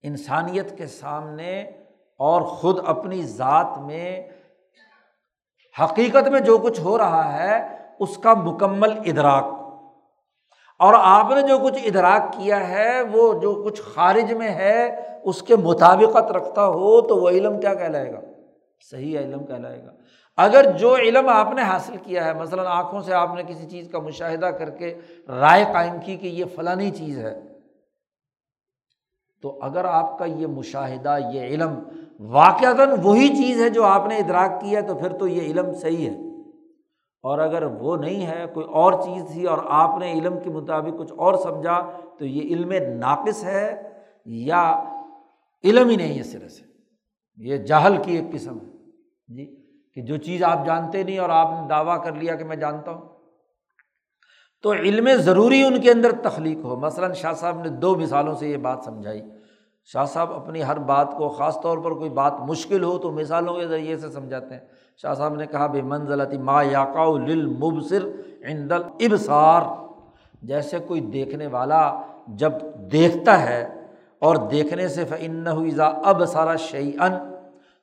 Speaker 1: انسانیت کے سامنے اور خود اپنی ذات میں حقیقت میں جو کچھ ہو رہا ہے، اس کا مکمل ادراک۔ اور آپ نے جو کچھ ادراک کیا ہے، وہ جو کچھ خارج میں ہے، اس کے مطابقت رکھتا ہو تو وہ علم کیا کہلائے گا؟ صحیح علم کہلائے گا۔ اگر جو علم آپ نے حاصل کیا ہے، مثلاً آنکھوں سے آپ نے کسی چیز کا مشاہدہ کر کے رائے قائم کی کہ یہ فلانی چیز ہے، تو اگر آپ کا یہ مشاہدہ، یہ علم واقعتاً وہی چیز ہے جو آپ نے ادراک کی ہے، تو پھر تو یہ علم صحیح ہے۔ اور اگر وہ نہیں ہے، کوئی اور چیز تھی اور آپ نے علم کے مطابق کچھ اور سمجھا، تو یہ علم ناقص ہے یا علم ہی نہیں ہے سرے سے۔ یہ جہل کی ایک قسم ہے۔ جی؟ کہ جو چیز آپ جانتے نہیں اور آپ نے دعویٰ کر لیا کہ میں جانتا ہوں۔ تو علم ضروری ان کے اندر تخلیق ہو۔ مثلاً شاہ صاحب نے دو مثالوں سے یہ بات سمجھائی۔ شاہ صاحب اپنی ہر بات کو، خاص طور پر کوئی بات مشکل ہو تو مثالوں کے ذریعے سے سمجھاتے ہیں۔ شاہ صاحب نے کہا، بے منزلتی ما یاقا للمبصر عند الابصار جیسے کوئی دیکھنے والا جب دیکھتا ہے اور دیکھنے سے فن ہوئی اب سارا شعی ان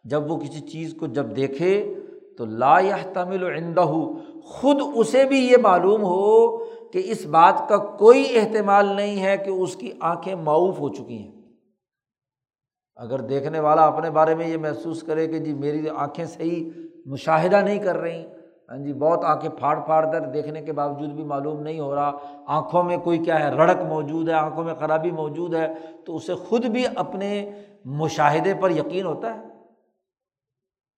Speaker 1: جب وہ کسی چیز کو جب دیکھے تو لا تمل و خود اسے بھی یہ معلوم ہو کہ اس بات کا کوئی اہتمال نہیں ہے کہ اس کی آنکھیں معاوف ہو چکی ہیں۔ اگر دیکھنے والا اپنے بارے میں یہ محسوس کرے کہ جی میری آنکھیں صحیح مشاہدہ نہیں کر رہی ہاں جی بہت آنکھیں پھاڑ پھاڑ کر دیکھنے کے باوجود بھی معلوم نہیں ہو رہا، آنکھوں میں کوئی کیا ہے، رڑک موجود ہے، آنکھوں میں خرابی موجود ہے، تو اسے خود بھی اپنے مشاہدے پر یقین ہوتا ہے۔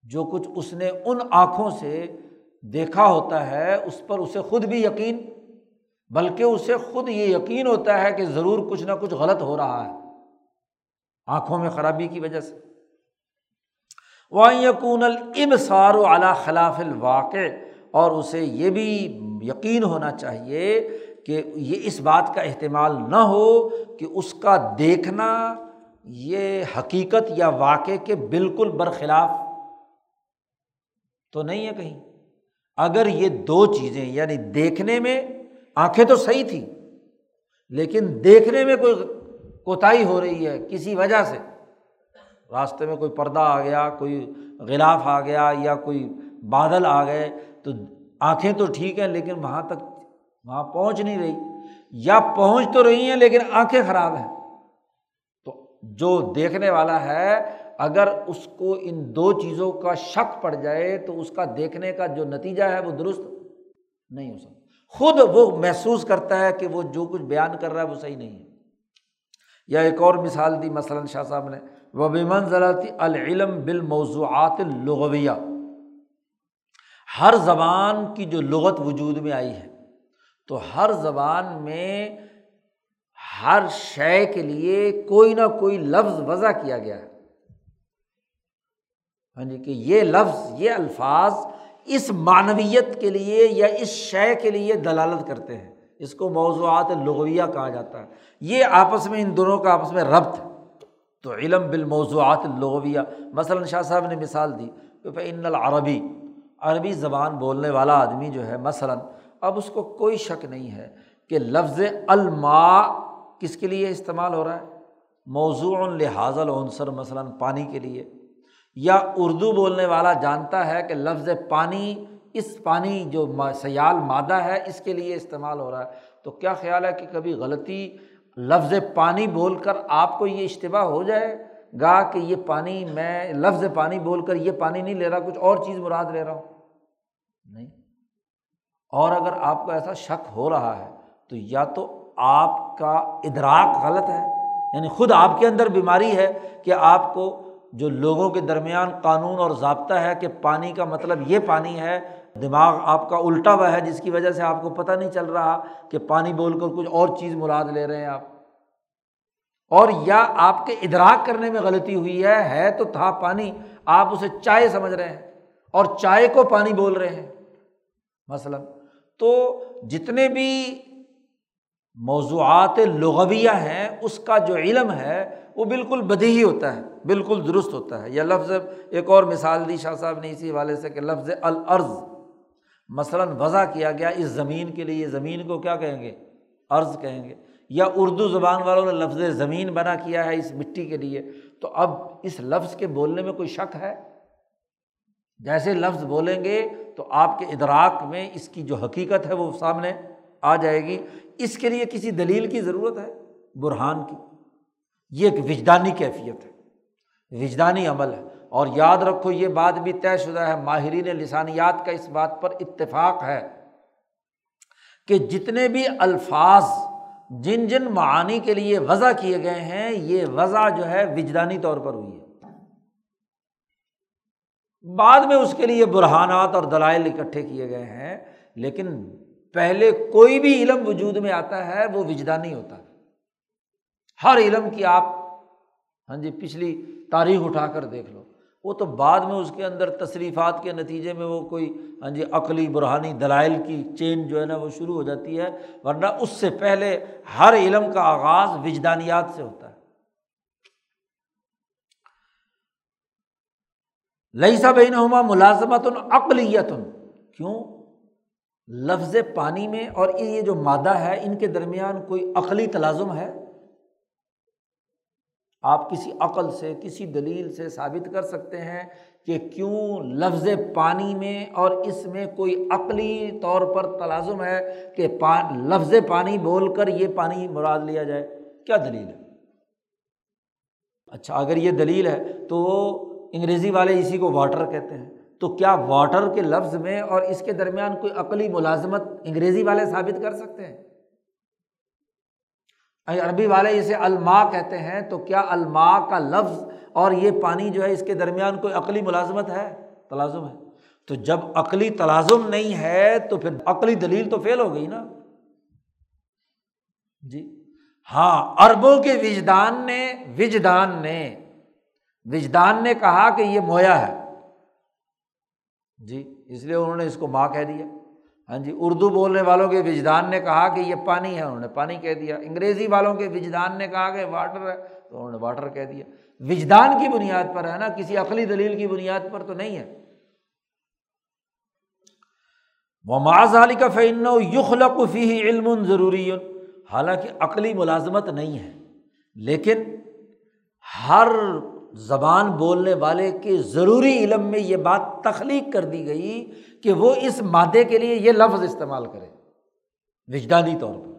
Speaker 1: جو کچھ اس نے ان آنکھوں سے دیکھا ہوتا ہے، اس پر اسے خود بھی یقین، بلکہ اسے خود یہ یقین ہوتا ہے کہ ضرور کچھ نہ کچھ غلط ہو رہا ہے آنکھوں میں خرابی کی وجہ سے۔ وہ یقون الب و اعلیٰ خلاف الواقع، اور اسے یہ بھی یقین ہونا چاہیے کہ یہ اس بات کا اہتمال نہ ہو کہ اس کا دیکھنا یہ حقیقت یا واقع کے بالکل برخلاف تو نہیں ہے کہیں۔ اگر یہ دو چیزیں یعنی دیکھنے میں آنکھیں تو صحیح تھیں، لیکن دیکھنے میں کوئی کوتاہی ہو رہی ہے کسی وجہ سے۔ راستے میں کوئی پردہ آ گیا، کوئی غلاف آ گیا یا کوئی بادل آ گئے، تو آنکھیں تو ٹھیک ہیں، لیکن وہاں تک، وہاں پہنچ نہیں رہی۔ یا پہنچ تو رہی ہیں، لیکن آنکھیں خراب ہیں۔ تو جو دیکھنے والا ہے اگر اس کو ان دو چیزوں کا شک پڑ جائے تو اس کا دیکھنے کا جو نتیجہ ہے وہ درست نہیں ہو سکتا۔ خود وہ محسوس کرتا ہے کہ وہ جو کچھ بیان کر رہا ہے وہ صحیح نہیں ہے۔ یا ایک اور مثال دی، مثلاً شاہ صاحب نے وہ بمن ذراتی العلم بالموضوعات الغویہ ہر زبان کی جو لغت وجود میں آئی ہے، تو ہر زبان میں ہر شے کے لیے کوئی نہ کوئی لفظ وضع کیا گیا ہے۔ ہاں جی کہ یہ لفظ، یہ الفاظ اس معنویت کے لیے یا اس شے کے لیے دلالت کرتے ہیں۔ اس کو موضوعات لغویہ کہا جاتا ہے۔ یہ آپس میں، ان دونوں کا آپس میں ربط۔ تو علم بالموضوعات لغویہ مثلاً شاہ صاحب نے مثال دی کہ ان العربی عربی زبان بولنے والا آدمی جو ہے، مثلاً، اب اس کو کوئی شک نہیں ہے کہ لفظ الما کس کے لیے استعمال ہو رہا ہے۔ موضوع لحاظ العنصر، مثلاً، پانی کے لیے۔ یا اردو بولنے والا جانتا ہے کہ لفظ پانی، اس پانی جو سیال مادہ ہے، اس کے لیے استعمال ہو رہا ہے۔ تو کیا خیال ہے کہ کبھی غلطی لفظ پانی بول کر آپ کو یہ اشتباہ ہو جائے گا کہ یہ پانی میں لفظ پانی بول کر یہ پانی نہیں لے رہا، کچھ اور چیز مراد لے رہا ہوں؟ نہیں۔ اور اگر آپ کو ایسا شک ہو رہا ہے، تو یا تو آپ کا ادراک غلط ہے یعنی خود آپ کے اندر بیماری ہے کہ آپ کو جو لوگوں کے درمیان قانون اور ضابطہ ہے کہ پانی کا مطلب یہ پانی ہے، دماغ آپ کا الٹا ہوا ہے جس کی وجہ سے آپ کو پتہ نہیں چل رہا کہ پانی بول کر کچھ اور چیز مراد لے رہے ہیں آپ۔ اور یا آپ کے ادراک کرنے میں غلطی ہوئی ہے ہے تو تھا پانی، آپ اسے چائے سمجھ رہے ہیں اور چائے کو پانی بول رہے ہیں۔ مثلاً تو جتنے بھی موضوعات لغویہ ہیں، اس کا جو علم ہے وہ بالکل بدی ہی ہوتا ہے، بالکل درست ہوتا ہے۔ یا لفظ ایک اور مثال دی شاہ صاحب نے اسی حوالے سے کہ لفظ العرض مثلاً وضع کیا گیا اس زمین کے لیے زمین کو کیا کہیں گے؟ عرض کہیں گے۔ یا اردو زبان والوں نے لفظ زمین بنا کیا ہے اس مٹی کے لیے۔ تو اب اس لفظ کے بولنے میں کوئی شک ہے؟ جیسے لفظ بولیں گے تو آپ کے ادراک میں اس کی جو حقیقت ہے وہ سامنے آ جائے گی۔ اس کے لیے کسی دلیل کی ضرورت ہے؟ برہان کی۔ یہ ایک وجدانی کیفیت ہے، وجدانی عمل ہے۔ اور یاد رکھو، یہ بات بھی طے شدہ ہے، ماہرین لسانیات کا اس بات پر اتفاق ہے کہ جتنے بھی الفاظ جن جن معانی کے لیے وضع کیے گئے ہیں، یہ وضع جو ہے وجدانی طور پر ہوئی ہے۔ بعد میں اس کے لیے برہانات اور دلائل اکٹھے کیے گئے ہیں، لیکن پہلے کوئی بھی علم وجود میں آتا ہے، وہ وجدانی ہوتا ہے۔ ہر علم کی آپ ہاں جی پچھلی تاریخ اٹھا کر دیکھ لو۔ وہ تو بعد میں اس کے اندر تصریفات کے نتیجے میں وہ کوئی ہاں جی عقلی، برہانی، دلائل کی چین جو ہے نا وہ شروع ہو جاتی ہے۔ ورنہ اس سے پہلے ہر علم کا آغاز وجدانیات سے ہوتا ہے۔ لئی سا بین ہما ملازمت عقلیت کیوں؟ لفظ پانی میں اور یہ جو مادہ ہے، ان کے درمیان کوئی عقلی تلازم ہے؟ آپ کسی عقل سے، کسی دلیل سے ثابت کر سکتے ہیں کہ کیوں لفظ پانی میں اور اس میں کوئی عقلی طور پر تلازم ہے کہ لفظ پانی بول کر یہ پانی مراد لیا جائے۔ کیا دلیل ہے؟ اچھا اگر یہ دلیل ہے تو انگریزی والے اسی کو واٹر کہتے ہیں۔ تو کیا واٹر کے لفظ میں اور اس کے درمیان کوئی عقلی ملازمت انگریزی والے ثابت کر سکتے ہیں؟ عربی والے اسے الما کہتے ہیں، تو کیا الما کا لفظ اور یہ پانی جو ہے اس کے درمیان کوئی عقلی ملازمت ہے؟ تلازم ہے۔ تو جب عقلی تلازم نہیں ہے، تو پھر عقلی دلیل تو فیل ہو گئی نا۔ جی۔ ہاں اربوں کے وجدان نے وجدان نے وجدان نے کہا کہ یہ مویا ہے۔ جی اس لیے انہوں نے اس کو ماں کہہ دیا۔ ہاں جی اردو بولنے والوں کے وجدان نے کہا کہ یہ پانی ہے، انہوں نے پانی کہہ دیا۔ انگریزی والوں کے وجدان نے کہا کہ واٹر ہے، تو انہوں نے واٹر کہہ دیا۔ وجدان کی بنیاد پر ہے نا، کسی عقلی دلیل کی بنیاد پر تو نہیں ہے۔ وہ معاذ علی کا فعن یخلق فی علم ضروری حالانکہ عقلی ملازمت نہیں ہے، لیکن ہر زبان بولنے والے کے ضروری علم میں یہ بات تخلیق کر دی گئی کہ وہ اس مادے کے لیے یہ لفظ استعمال کرے۔ وجدانی طور پر۔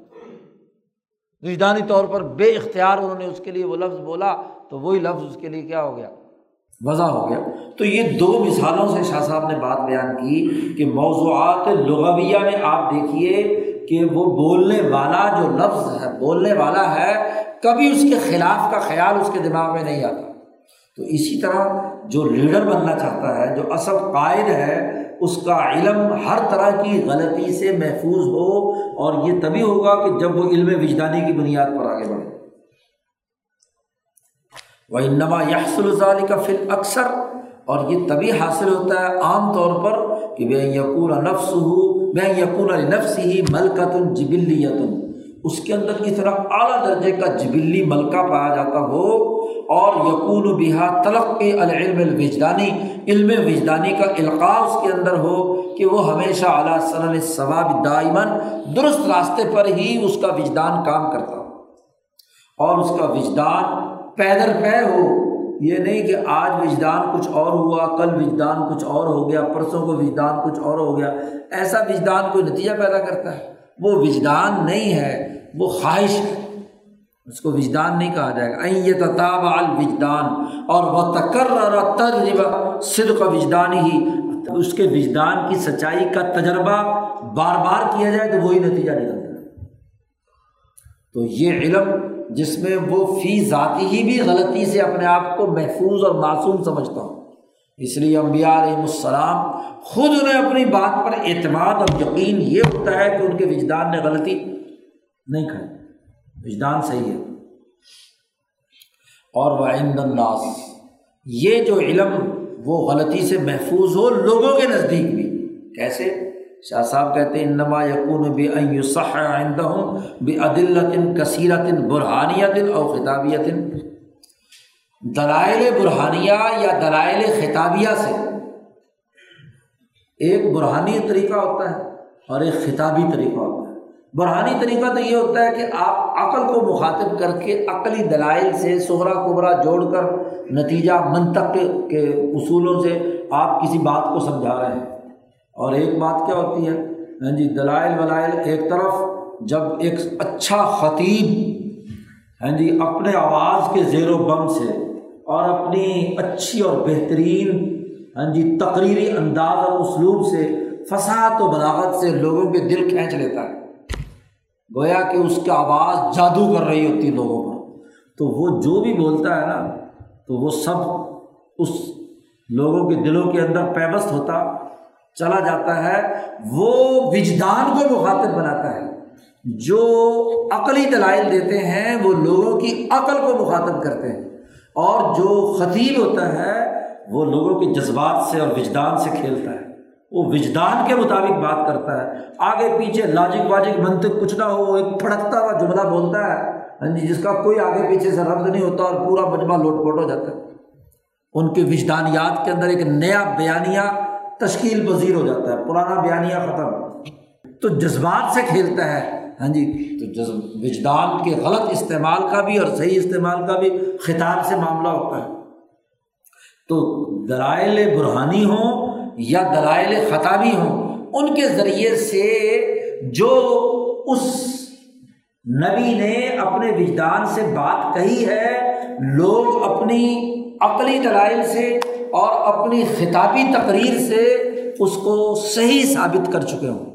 Speaker 1: وجدانی طور پر بے اختیار انہوں نے اس کے لیے وہ لفظ بولا تو وہی لفظ اس کے لیے کیا ہو گیا؟ وضع ہو گیا۔ تو یہ دو مثالوں سے شاہ صاحب نے بات بیان کی کہ موضوعات لغویہ میں آپ دیکھیے کہ وہ بولنے والا جو لفظ ہے، بولنے والا ہے، کبھی اس کے خلاف کا خیال اس کے دماغ میں نہیں آتا۔ تو اسی طرح جو لیڈر بننا چاہتا ہے، جو اصل قائد ہے، اس کا علم ہر طرح کی غلطی سے محفوظ ہو اور یہ تبھی ہوگا کہ جب وہ علم وجدانی کی بنیاد پر آگے بڑھے۔ وہ انما یحسل کا فل اکثر اور یہ تبھی حاصل ہوتا ہے عام طور پر کہ بے یقون نفس ہو بے یقون نفس ہی ملکت الجبلیت اس کے اندر کی طرح اعلیٰ درجے کا جبلی ملکہ پایا جاتا ہو اور یقون و بہا تلق العلم الوجدانی، علم وجدانی کا القاع اس کے اندر ہو کہ وہ ہمیشہ اعلیٰ صن ثواب دائمن درست راستے پر ہی اس کا وجدان کام کرتا ہو۔ اور اس کا وجدان پیدر پے ہو، یہ نہیں کہ آج وجدان کچھ اور ہوا، کل وجدان کچھ اور ہو گیا، پرسوں کو وجدان کچھ اور ہو گیا۔ ایسا وجدان کوئی نتیجہ پیدا کرتا ہے؟ وہ وجدان نہیں ہے، وہ خواہش ہے۔ اس کو وجدان نہیں کہا جائے گا۔ یہ تتاب الوجدان، اور وہ تکر تجربہ صدق وجدان ہی۔ اس کے وجدان کی سچائی کا تجربہ بار بار کیا جائے تو وہی نتیجہ نکلتا ہے تو یہ علم جس میں وہ فی ذاتی ہی بھی غلطی سے اپنے آپ کو محفوظ اور معصوم سمجھتا ہوں۔ اس لیے امبیا علیہ السلام خود انہیں اپنی بات پر اعتماد اور یقین یہ ہوتا ہے کہ ان کے وجدان نے غلطی نہیں کھائی۔ وجدان صحیح ہے۔ اور وہ الناس، یہ جو علم وہ غلطی سے محفوظ ہو لوگوں کے نزدیک بھی۔ کیسے؟ شاہ صاحب کہتے ہیں، انما یقون بے صح آئندہ ہوں بے عدلۃن کثیرت برحانیت اور خطابیت دلائل برہانیہ یا دلائل خطابیہ سے۔ ایک برہانی طریقہ ہوتا ہے اور ایک خطابی طریقہ ہوتا ہے۔ برہانی طریقہ تو یہ ہوتا ہے کہ آپ عقل کو مخاطب کر کے عقلی دلائل سے، سہرا، کبرا جوڑ کر نتیجہ، منطق کے اصولوں سے آپ کسی بات کو سمجھا رہے ہیں۔ اور ایک بات کیا ہوتی ہے؟ ہاں جی دلائل ولائل ایک طرف، جب ایک اچھا خطیب ہاں جی اپنے آواز کے زیر و بم سے اور اپنی اچھی اور بہترین ہاں جی تقریری انداز اور اسلوب سے فساد و بلاغت سے لوگوں کے دل کھینچ لیتا ہے۔ گویا کہ اس کی آواز جادو کر رہی ہوتی ہے لوگوں پر۔ تو وہ جو بھی بولتا ہے نا، تو وہ سب اس لوگوں کے دلوں کے اندر پیبست ہوتا، چلا جاتا ہے۔ وہ وجدان کو مخاطب بناتا ہے۔ جو عقلی دلائل دیتے ہیں، وہ لوگوں کی عقل کو مخاطب کرتے ہیں۔ اور جو خطیب ہوتا ہے، وہ لوگوں کے جذبات سے اور وجدان سے کھیلتا ہے۔ وہ وجدان کے مطابق بات کرتا ہے۔ آگے پیچھے لاجک واجک منطق کچھ نہ ہو وہ ایک پھڑکتا ہوا جملہ بولتا ہے۔ ہاں جی جس کا کوئی آگے پیچھے سے ربض نہیں ہوتا اور پورا مجمع لوٹ پوٹ ہو جاتا ہے۔ ان کے وجدانیات کے اندر ایک نیا بیانیہ تشکیل پذیر ہو جاتا ہے، پرانا بیانیہ ختم۔ تو جذبات سے کھیلتا ہے۔ ہاں جی تو جذب، وجدان کے غلط استعمال کا بھی اور صحیح استعمال کا بھی خطاب سے معاملہ ہوتا ہے۔ تو دلائل برہانی ہوں یا دلائل خطابی ہوں، ان کے ذریعے سے جو اس نبی نے اپنے وجدان سے بات کہی ہے، لوگ اپنی عقلی دلائل سے اور اپنی خطابی تقریر سے اس کو صحیح ثابت کر چکے ہوں۔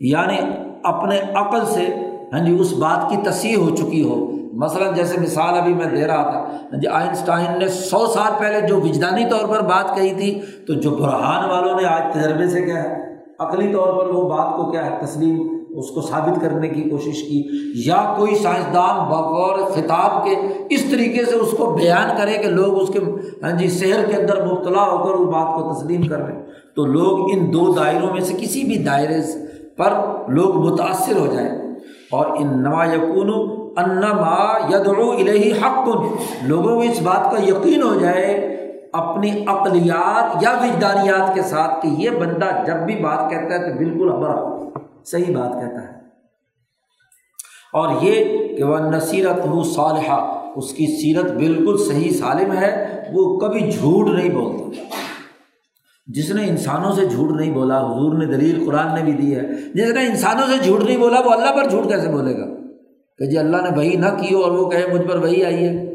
Speaker 1: یعنی اپنے عقل سے ہاں جی اس بات کی تصحیح ہو چکی ہو۔ مثلاً جیسے مثال ابھی میں دے رہا تھا ہاں جی آئنسٹائن نے سو سال پہلے جو وجدانی طور پر بات کہی تھی، تو جو برہان والوں نے آج تجربے سے کیا ہے عقلی طور پر وہ بات کو کیا ہے، تسلیم، اس کو ثابت کرنے کی کوشش کی، یا کوئی سائنسدان بغور خطاب کے اس طریقے سے اس کو بیان کرے کہ لوگ اس کے ہاں جی شہر کے اندر مبتلا ہو کر اس بات کو تسلیم کر لیں تو لوگ ان دو دائروں میں سے کسی بھی دائرے پر لوگ متاثر ہو جائیں۔ اور ان نما یقون انما یدعو الہی حق. لوگوں کو اس بات کا یقین ہو جائے اپنی اقلیات یا وجدانیات کے ساتھ کہ یہ بندہ جب بھی بات کہتا ہے تو بالکل ہمارا صحیح بات کہتا ہے۔ اور یہ کہ وہ نصیرت ہو صالحہ اس کی سیرت بالکل صحیح سالم ہے، وہ کبھی جھوٹ نہیں بولتا۔ جس نے انسانوں سے جھوٹ نہیں بولا، حضور نے دلیل قرآن نے بھی دی ہے۔ جس نے انسانوں سے جھوٹ نہیں بولا، وہ اللہ پر جھوٹ کیسے بولے گا؟ کہ جی اللہ نے وہی نہ کی ہو اور وہ کہے مجھ پر وہی آئی ہے۔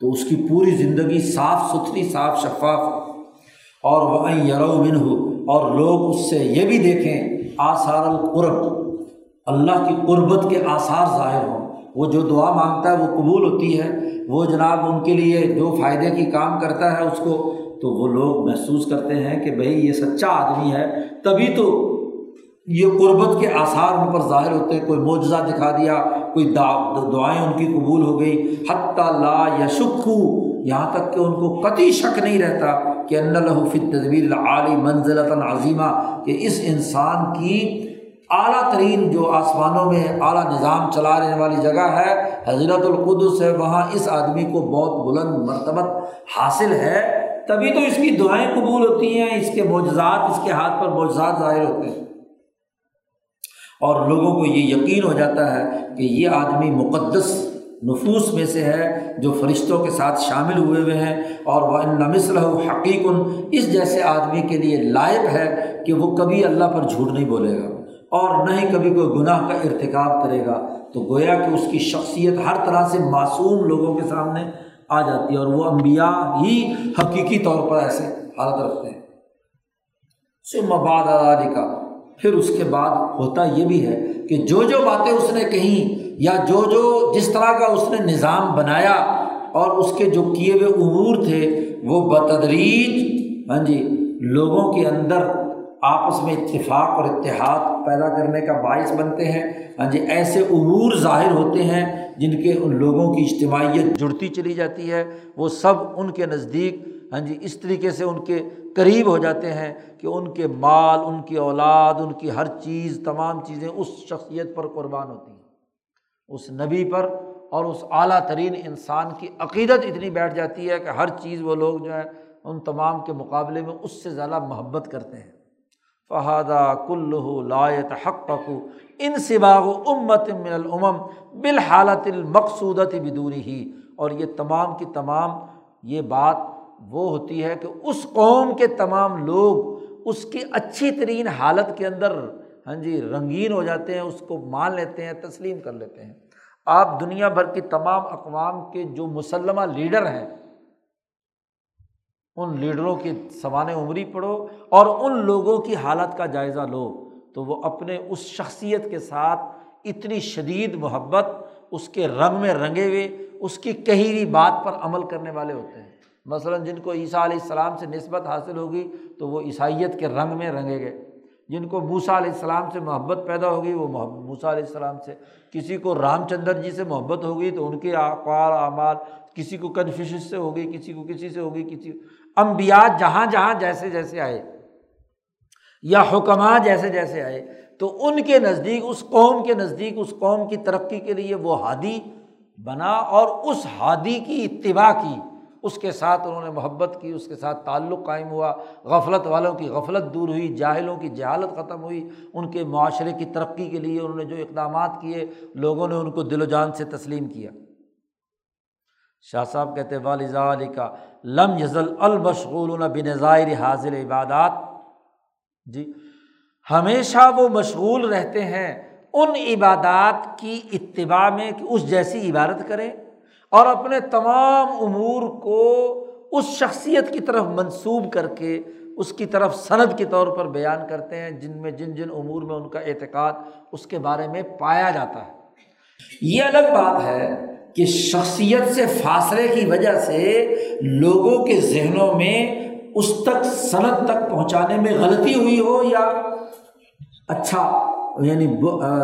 Speaker 1: تو اس کی پوری زندگی صاف ستھری، صاف شفاف۔ اور وہ یرو بن ہو اور لوگ اس سے یہ بھی دیکھیں، آثار القرب۔ اللہ کی قربت کے آثار ظاہر ہوں۔ وہ جو دعا مانگتا ہے، وہ قبول ہوتی ہے۔ وہ جناب ان کے لیے جو فائدے کی کام کرتا ہے اس کو، تو وہ لوگ محسوس کرتے ہیں کہ بھائی یہ سچا آدمی ہے۔ تبھی تو یہ قربت کے آثار ان پر ظاہر ہوتے ہیں، کوئی معجزہ دکھا دیا، کوئی دعائیں ان کی قبول ہو گئی۔ حتیٰ لا یا شکو یہاں تک کہ ان کو قطعی شک نہیں رہتا کہ ان الحفی تصویر علی منزلۃ عظیمہ، کہ اس انسان کی اعلیٰ ترین جو آسمانوں میں اعلیٰ نظام چلا رہنے والی جگہ ہے، حضرت القدس ہے، وہاں اس آدمی کو بہت بلند مرتبت حاصل ہے۔ تبھی تو اس کی دعائیں قبول ہوتی ہیں، اس کے معجزات، اس کے ہاتھ پر معجزات ظاہر ہوتے ہیں۔ اور لوگوں کو یہ یقین ہو جاتا ہے کہ یہ آدمی مقدس نفوس میں سے ہے جو فرشتوں کے ساتھ شامل ہوئے ہوئے ہیں اور وہ نمسل حقیق اس جیسے آدمی کے لیے لائق ہے کہ وہ کبھی اللہ پر جھوٹ نہیں بولے گا اور نہ ہی کبھی کوئی گناہ کا ارتکاب کرے گا۔ تو گویا کہ اس کی شخصیت ہر طرح سے معصوم لوگوں کے سامنے آ جاتی ہے اور وہ انبیاء ہی حقیقی طور پر ایسے حالت رکھتے ہیں۔ سو مباد علی کا پھر اس کے بعد ہوتا یہ بھی ہے کہ جو جو باتیں اس نے کہیں یا جو جو جس طرح کا اس نے نظام بنایا اور اس کے جو کیے ہوئے امور تھے وہ بتدریج ہاں جی لوگوں کے اندر آپس میں اتفاق اور اتحاد پیدا کرنے کا باعث بنتے ہیں۔ ہاں جی ایسے امور ظاہر ہوتے ہیں جن کے ان لوگوں کی اجتماعیت جڑتی چلی جاتی ہے۔ وہ سب ان کے نزدیک ہاں جی اس طریقے سے ان کے قریب ہو جاتے ہیں کہ ان کے مال، ان کی اولاد، ان کی ہر چیز، تمام چیزیں اس شخصیت پر قربان ہوتی ہیں۔ اس نبی پر اور اس اعلیٰ ترین انسان کی عقیدت اتنی بیٹھ جاتی ہے کہ ہر چیز وہ لوگ جو ہے ان تمام کے مقابلے میں اس سے زیادہ محبت کرتے ہیں۔ فہادہ کلو لایت حق پکو ان سباغ امت من العمم بالحالت المقصودت بدوری ہی اور یہ تمام کی تمام، یہ بات وہ ہوتی ہے کہ اس قوم کے تمام لوگ اس کی اچھی ترین حالت کے اندر ہاں جی رنگین ہو جاتے ہیں، اس کو مان لیتے ہیں، تسلیم کر لیتے ہیں۔ آپ دنیا بھر کی تمام اقوام کے جو مسلمہ لیڈر ہیں، ان لیڈروں کی سوان عمری پڑھو اور ان لوگوں کی حالت کا جائزہ لو، تو وہ اپنے اس شخصیت کے ساتھ اتنی شدید محبت، اس کے رنگ میں رنگے ہوئے، اس کی کہی ہوئی بات پر عمل کرنے والے ہوتے ہیں۔ مثلاً جن کو عیسیٰ علیہ السلام سے نسبت حاصل ہوگی تو وہ عیسائیت کے رنگ میں رنگے گئے جن کو موسا علیہ السلام سے محبت پیدا ہوگی، وہ موسا علیہ السلام سے، کسی کو رام چندر جی سے محبت ہوگی تو ان کے اقوال، اعمال کسی کو کنفیوش سے ہوگی، کسی کو کسی سے ہوگی، کسی امبیا جہاں جہاں جیسے جیسے آئے یا حکمہ جیسے جیسے آئے، تو ان کے نزدیک، اس قوم کے نزدیک، اس قوم کی ترقی کے لیے وہ ہادی بنا اور اس ہادی کی اتباع کی۔ اس کے ساتھ انہوں نے محبت کی، اس کے ساتھ تعلق قائم ہوا، غفلت والوں کی غفلت دور ہوئی، جاہلوں کی جہالت ختم ہوئی، ان کے معاشرے کی ترقی کے لیے انہوں نے جو اقدامات کیے، لوگوں نے ان کو دل و جان سے تسلیم کیا۔ شاہ صاحب کہتے والضا علی کا لم یزل المشغول بن ظاہر حاضر عبادات جی ہمیشہ وہ مشغول رہتے ہیں ان عبادات کی اتباع میں کہ اس جیسی عبادت کرے اور اپنے تمام امور کو اس شخصیت کی طرف منسوب کر کے اس کی طرف صنعت کے طور پر بیان کرتے ہیں، جن میں جن جن امور میں ان کا اعتقاد اس کے بارے میں پایا جاتا ہے۔ یہ الگ بات ہے کہ شخصیت سے فاصلے کی وجہ سے لوگوں کے ذہنوں میں اس تک صنعت تک پہنچانے میں غلطی ہوئی ہو یا اچھا یعنی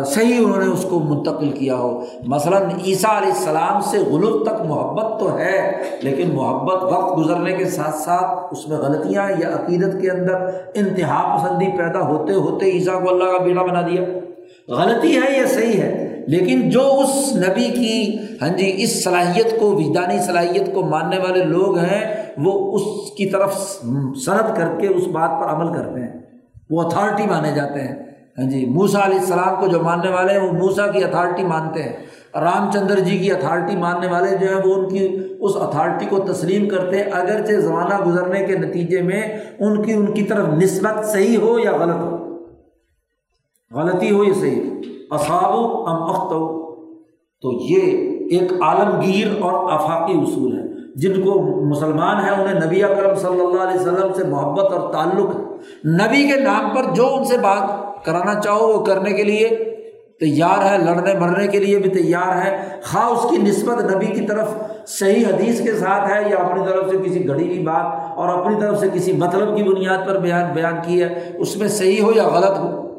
Speaker 1: صحیح انہوں نے اس کو منتقل کیا ہو۔ مثلاً عیسیٰ علیہ السلام سے غلط تک محبت تو ہے، لیکن محبت وقت گزرنے کے ساتھ ساتھ اس میں غلطیاں یا عقیدت کے اندر انتہا پسندی پیدا ہوتے ہوتے عیسیٰ کو اللہ کا بیٹا بنا دیا۔ غلطی ہے یا صحیح ہے، لیکن جو اس نبی کی ہاں جی اس صلاحیت کو، وجدانی صلاحیت کو ماننے والے لوگ ہیں،
Speaker 2: وہ اس کی طرف سرد کر کے اس بات پر عمل کرتے ہیں۔ وہ اتھارٹی مانے جاتے ہیں۔ ہاں جی موسا علیہ السلام کو جو ماننے والے ہیں، وہ موسا کی اتھارٹی مانتے ہیں۔ رام چندر جی کی اتھارٹی ماننے والے جو ہیں، وہ ان کی اس اتھارٹی کو تسلیم کرتے ہیں۔ اگرچہ زمانہ گزرنے کے نتیجے میں ان کی ان کی طرف نسبت صحیح ہو یا غلط ہو؟ غلطی ہو یا صحیح؟ اصاب ام اخت۔ ہو تو یہ ایک عالمگیر اور آفاقی اصول ہے۔ جن کو مسلمان ہیں، انہیں نبی اکرم صلی اللہ علیہ وسلم سے محبت اور تعلق ہے۔ نبی کے نام پر جو ان سے بات کرانا چاہو وہ کرنے کے لیے، تیار ہے لڑنے مرنے کے لیے بھی تیار ہے۔ خواہ اس کی نسبت نبی کی طرف صحیح حدیث کے ساتھ ہے یا اپنی طرف سے کسی گھڑی کی بات اور اپنی طرف سے کسی مطلب کی بنیاد پر بیان بیان کی ہے، اس میں صحیح ہو یا غلط ہو۔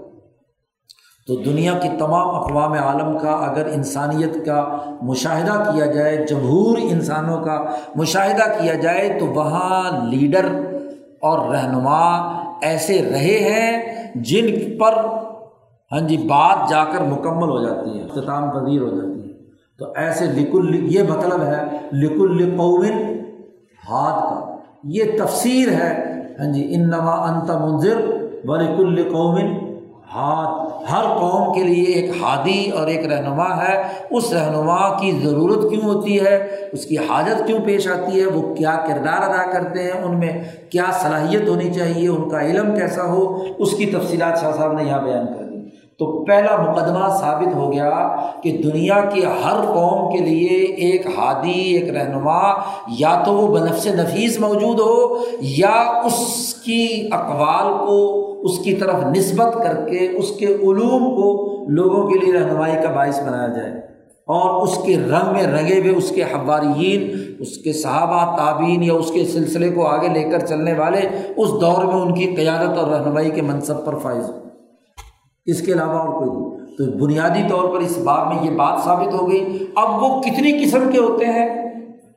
Speaker 2: تو دنیا کی تمام اقوام عالم کا اگر انسانیت کا مشاہدہ کیا جائے، جمہور انسانوں کا مشاہدہ کیا جائے، تو وہاں لیڈر اور رہنما ایسے رہے ہیں جن پر ہاں جی بات جا کر مکمل ہو جاتی ہے، اختتام پذیر ہو جاتی ہے۔ تو ایسے لکل، یہ مطلب ہے لکل قومن ہاتھ کا۔ یہ تفسیر ہے ہاں جی ان نما انت منظر و لکل قومن ہاتھ ہر قوم کے لیے ایک ہادی اور ایک رہنما ہے۔ اس رہنما کی ضرورت کیوں ہوتی ہے؟ اس کی حاجت کیوں پیش آتی ہے؟ وہ کیا کردار ادا کرتے ہیں؟ ان میں کیا صلاحیت ہونی چاہیے؟ ان کا علم کیسا ہو؟ اس کی تفصیلات شاہ صاحب نے یہاں بیان کر دی۔ تو پہلا مقدمہ ثابت ہو گیا کہ دنیا کی ہر قوم کے لیے ایک ہادی، ایک رہنما یا تو وہ بنفس نفیس موجود ہو یا اس کی اقوال کو اس کی طرف نسبت کر کے اس کے علوم کو لوگوں کے لیے رہنمائی کا باعث بنایا جائے اور اس کے رنگ میں رنگے ہوئے اس کے حواریین، اس کے صحابہ تعبین یا اس کے سلسلے کو آگے لے کر چلنے والے اس دور میں ان کی قیادت اور رہنمائی کے منصب پر فائز ہو اس کے علاوہ اور کوئی نہیں۔ تو بنیادی طور پر اس بات میں یہ بات ثابت ہو گئی۔ اب وہ کتنی قسم کے ہوتے ہیں؟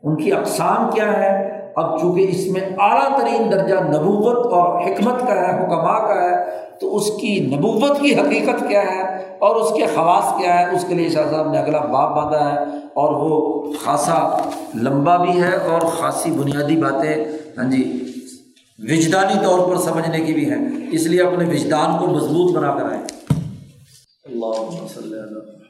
Speaker 2: ان کی اقسام کیا ہے اب چونکہ اس میں اعلیٰ ترین درجہ نبوت اور حکمت کا ہے حکمہ کا ہے، تو اس کی نبوت کی حقیقت کیا ہے اور اس کے خواص کیا ہے، اس کے لیے شاہ صاحب نے اگلا باپ باندھا ہے اور وہ خاصا لمبا بھی ہے اور خاصی بنیادی باتیں ہاں جی وجدانی طور پر سمجھنے کی بھی ہیں۔ اس لیے اپنے وجدان کو مضبوط بنا کر آئے۔ اللہ اللہ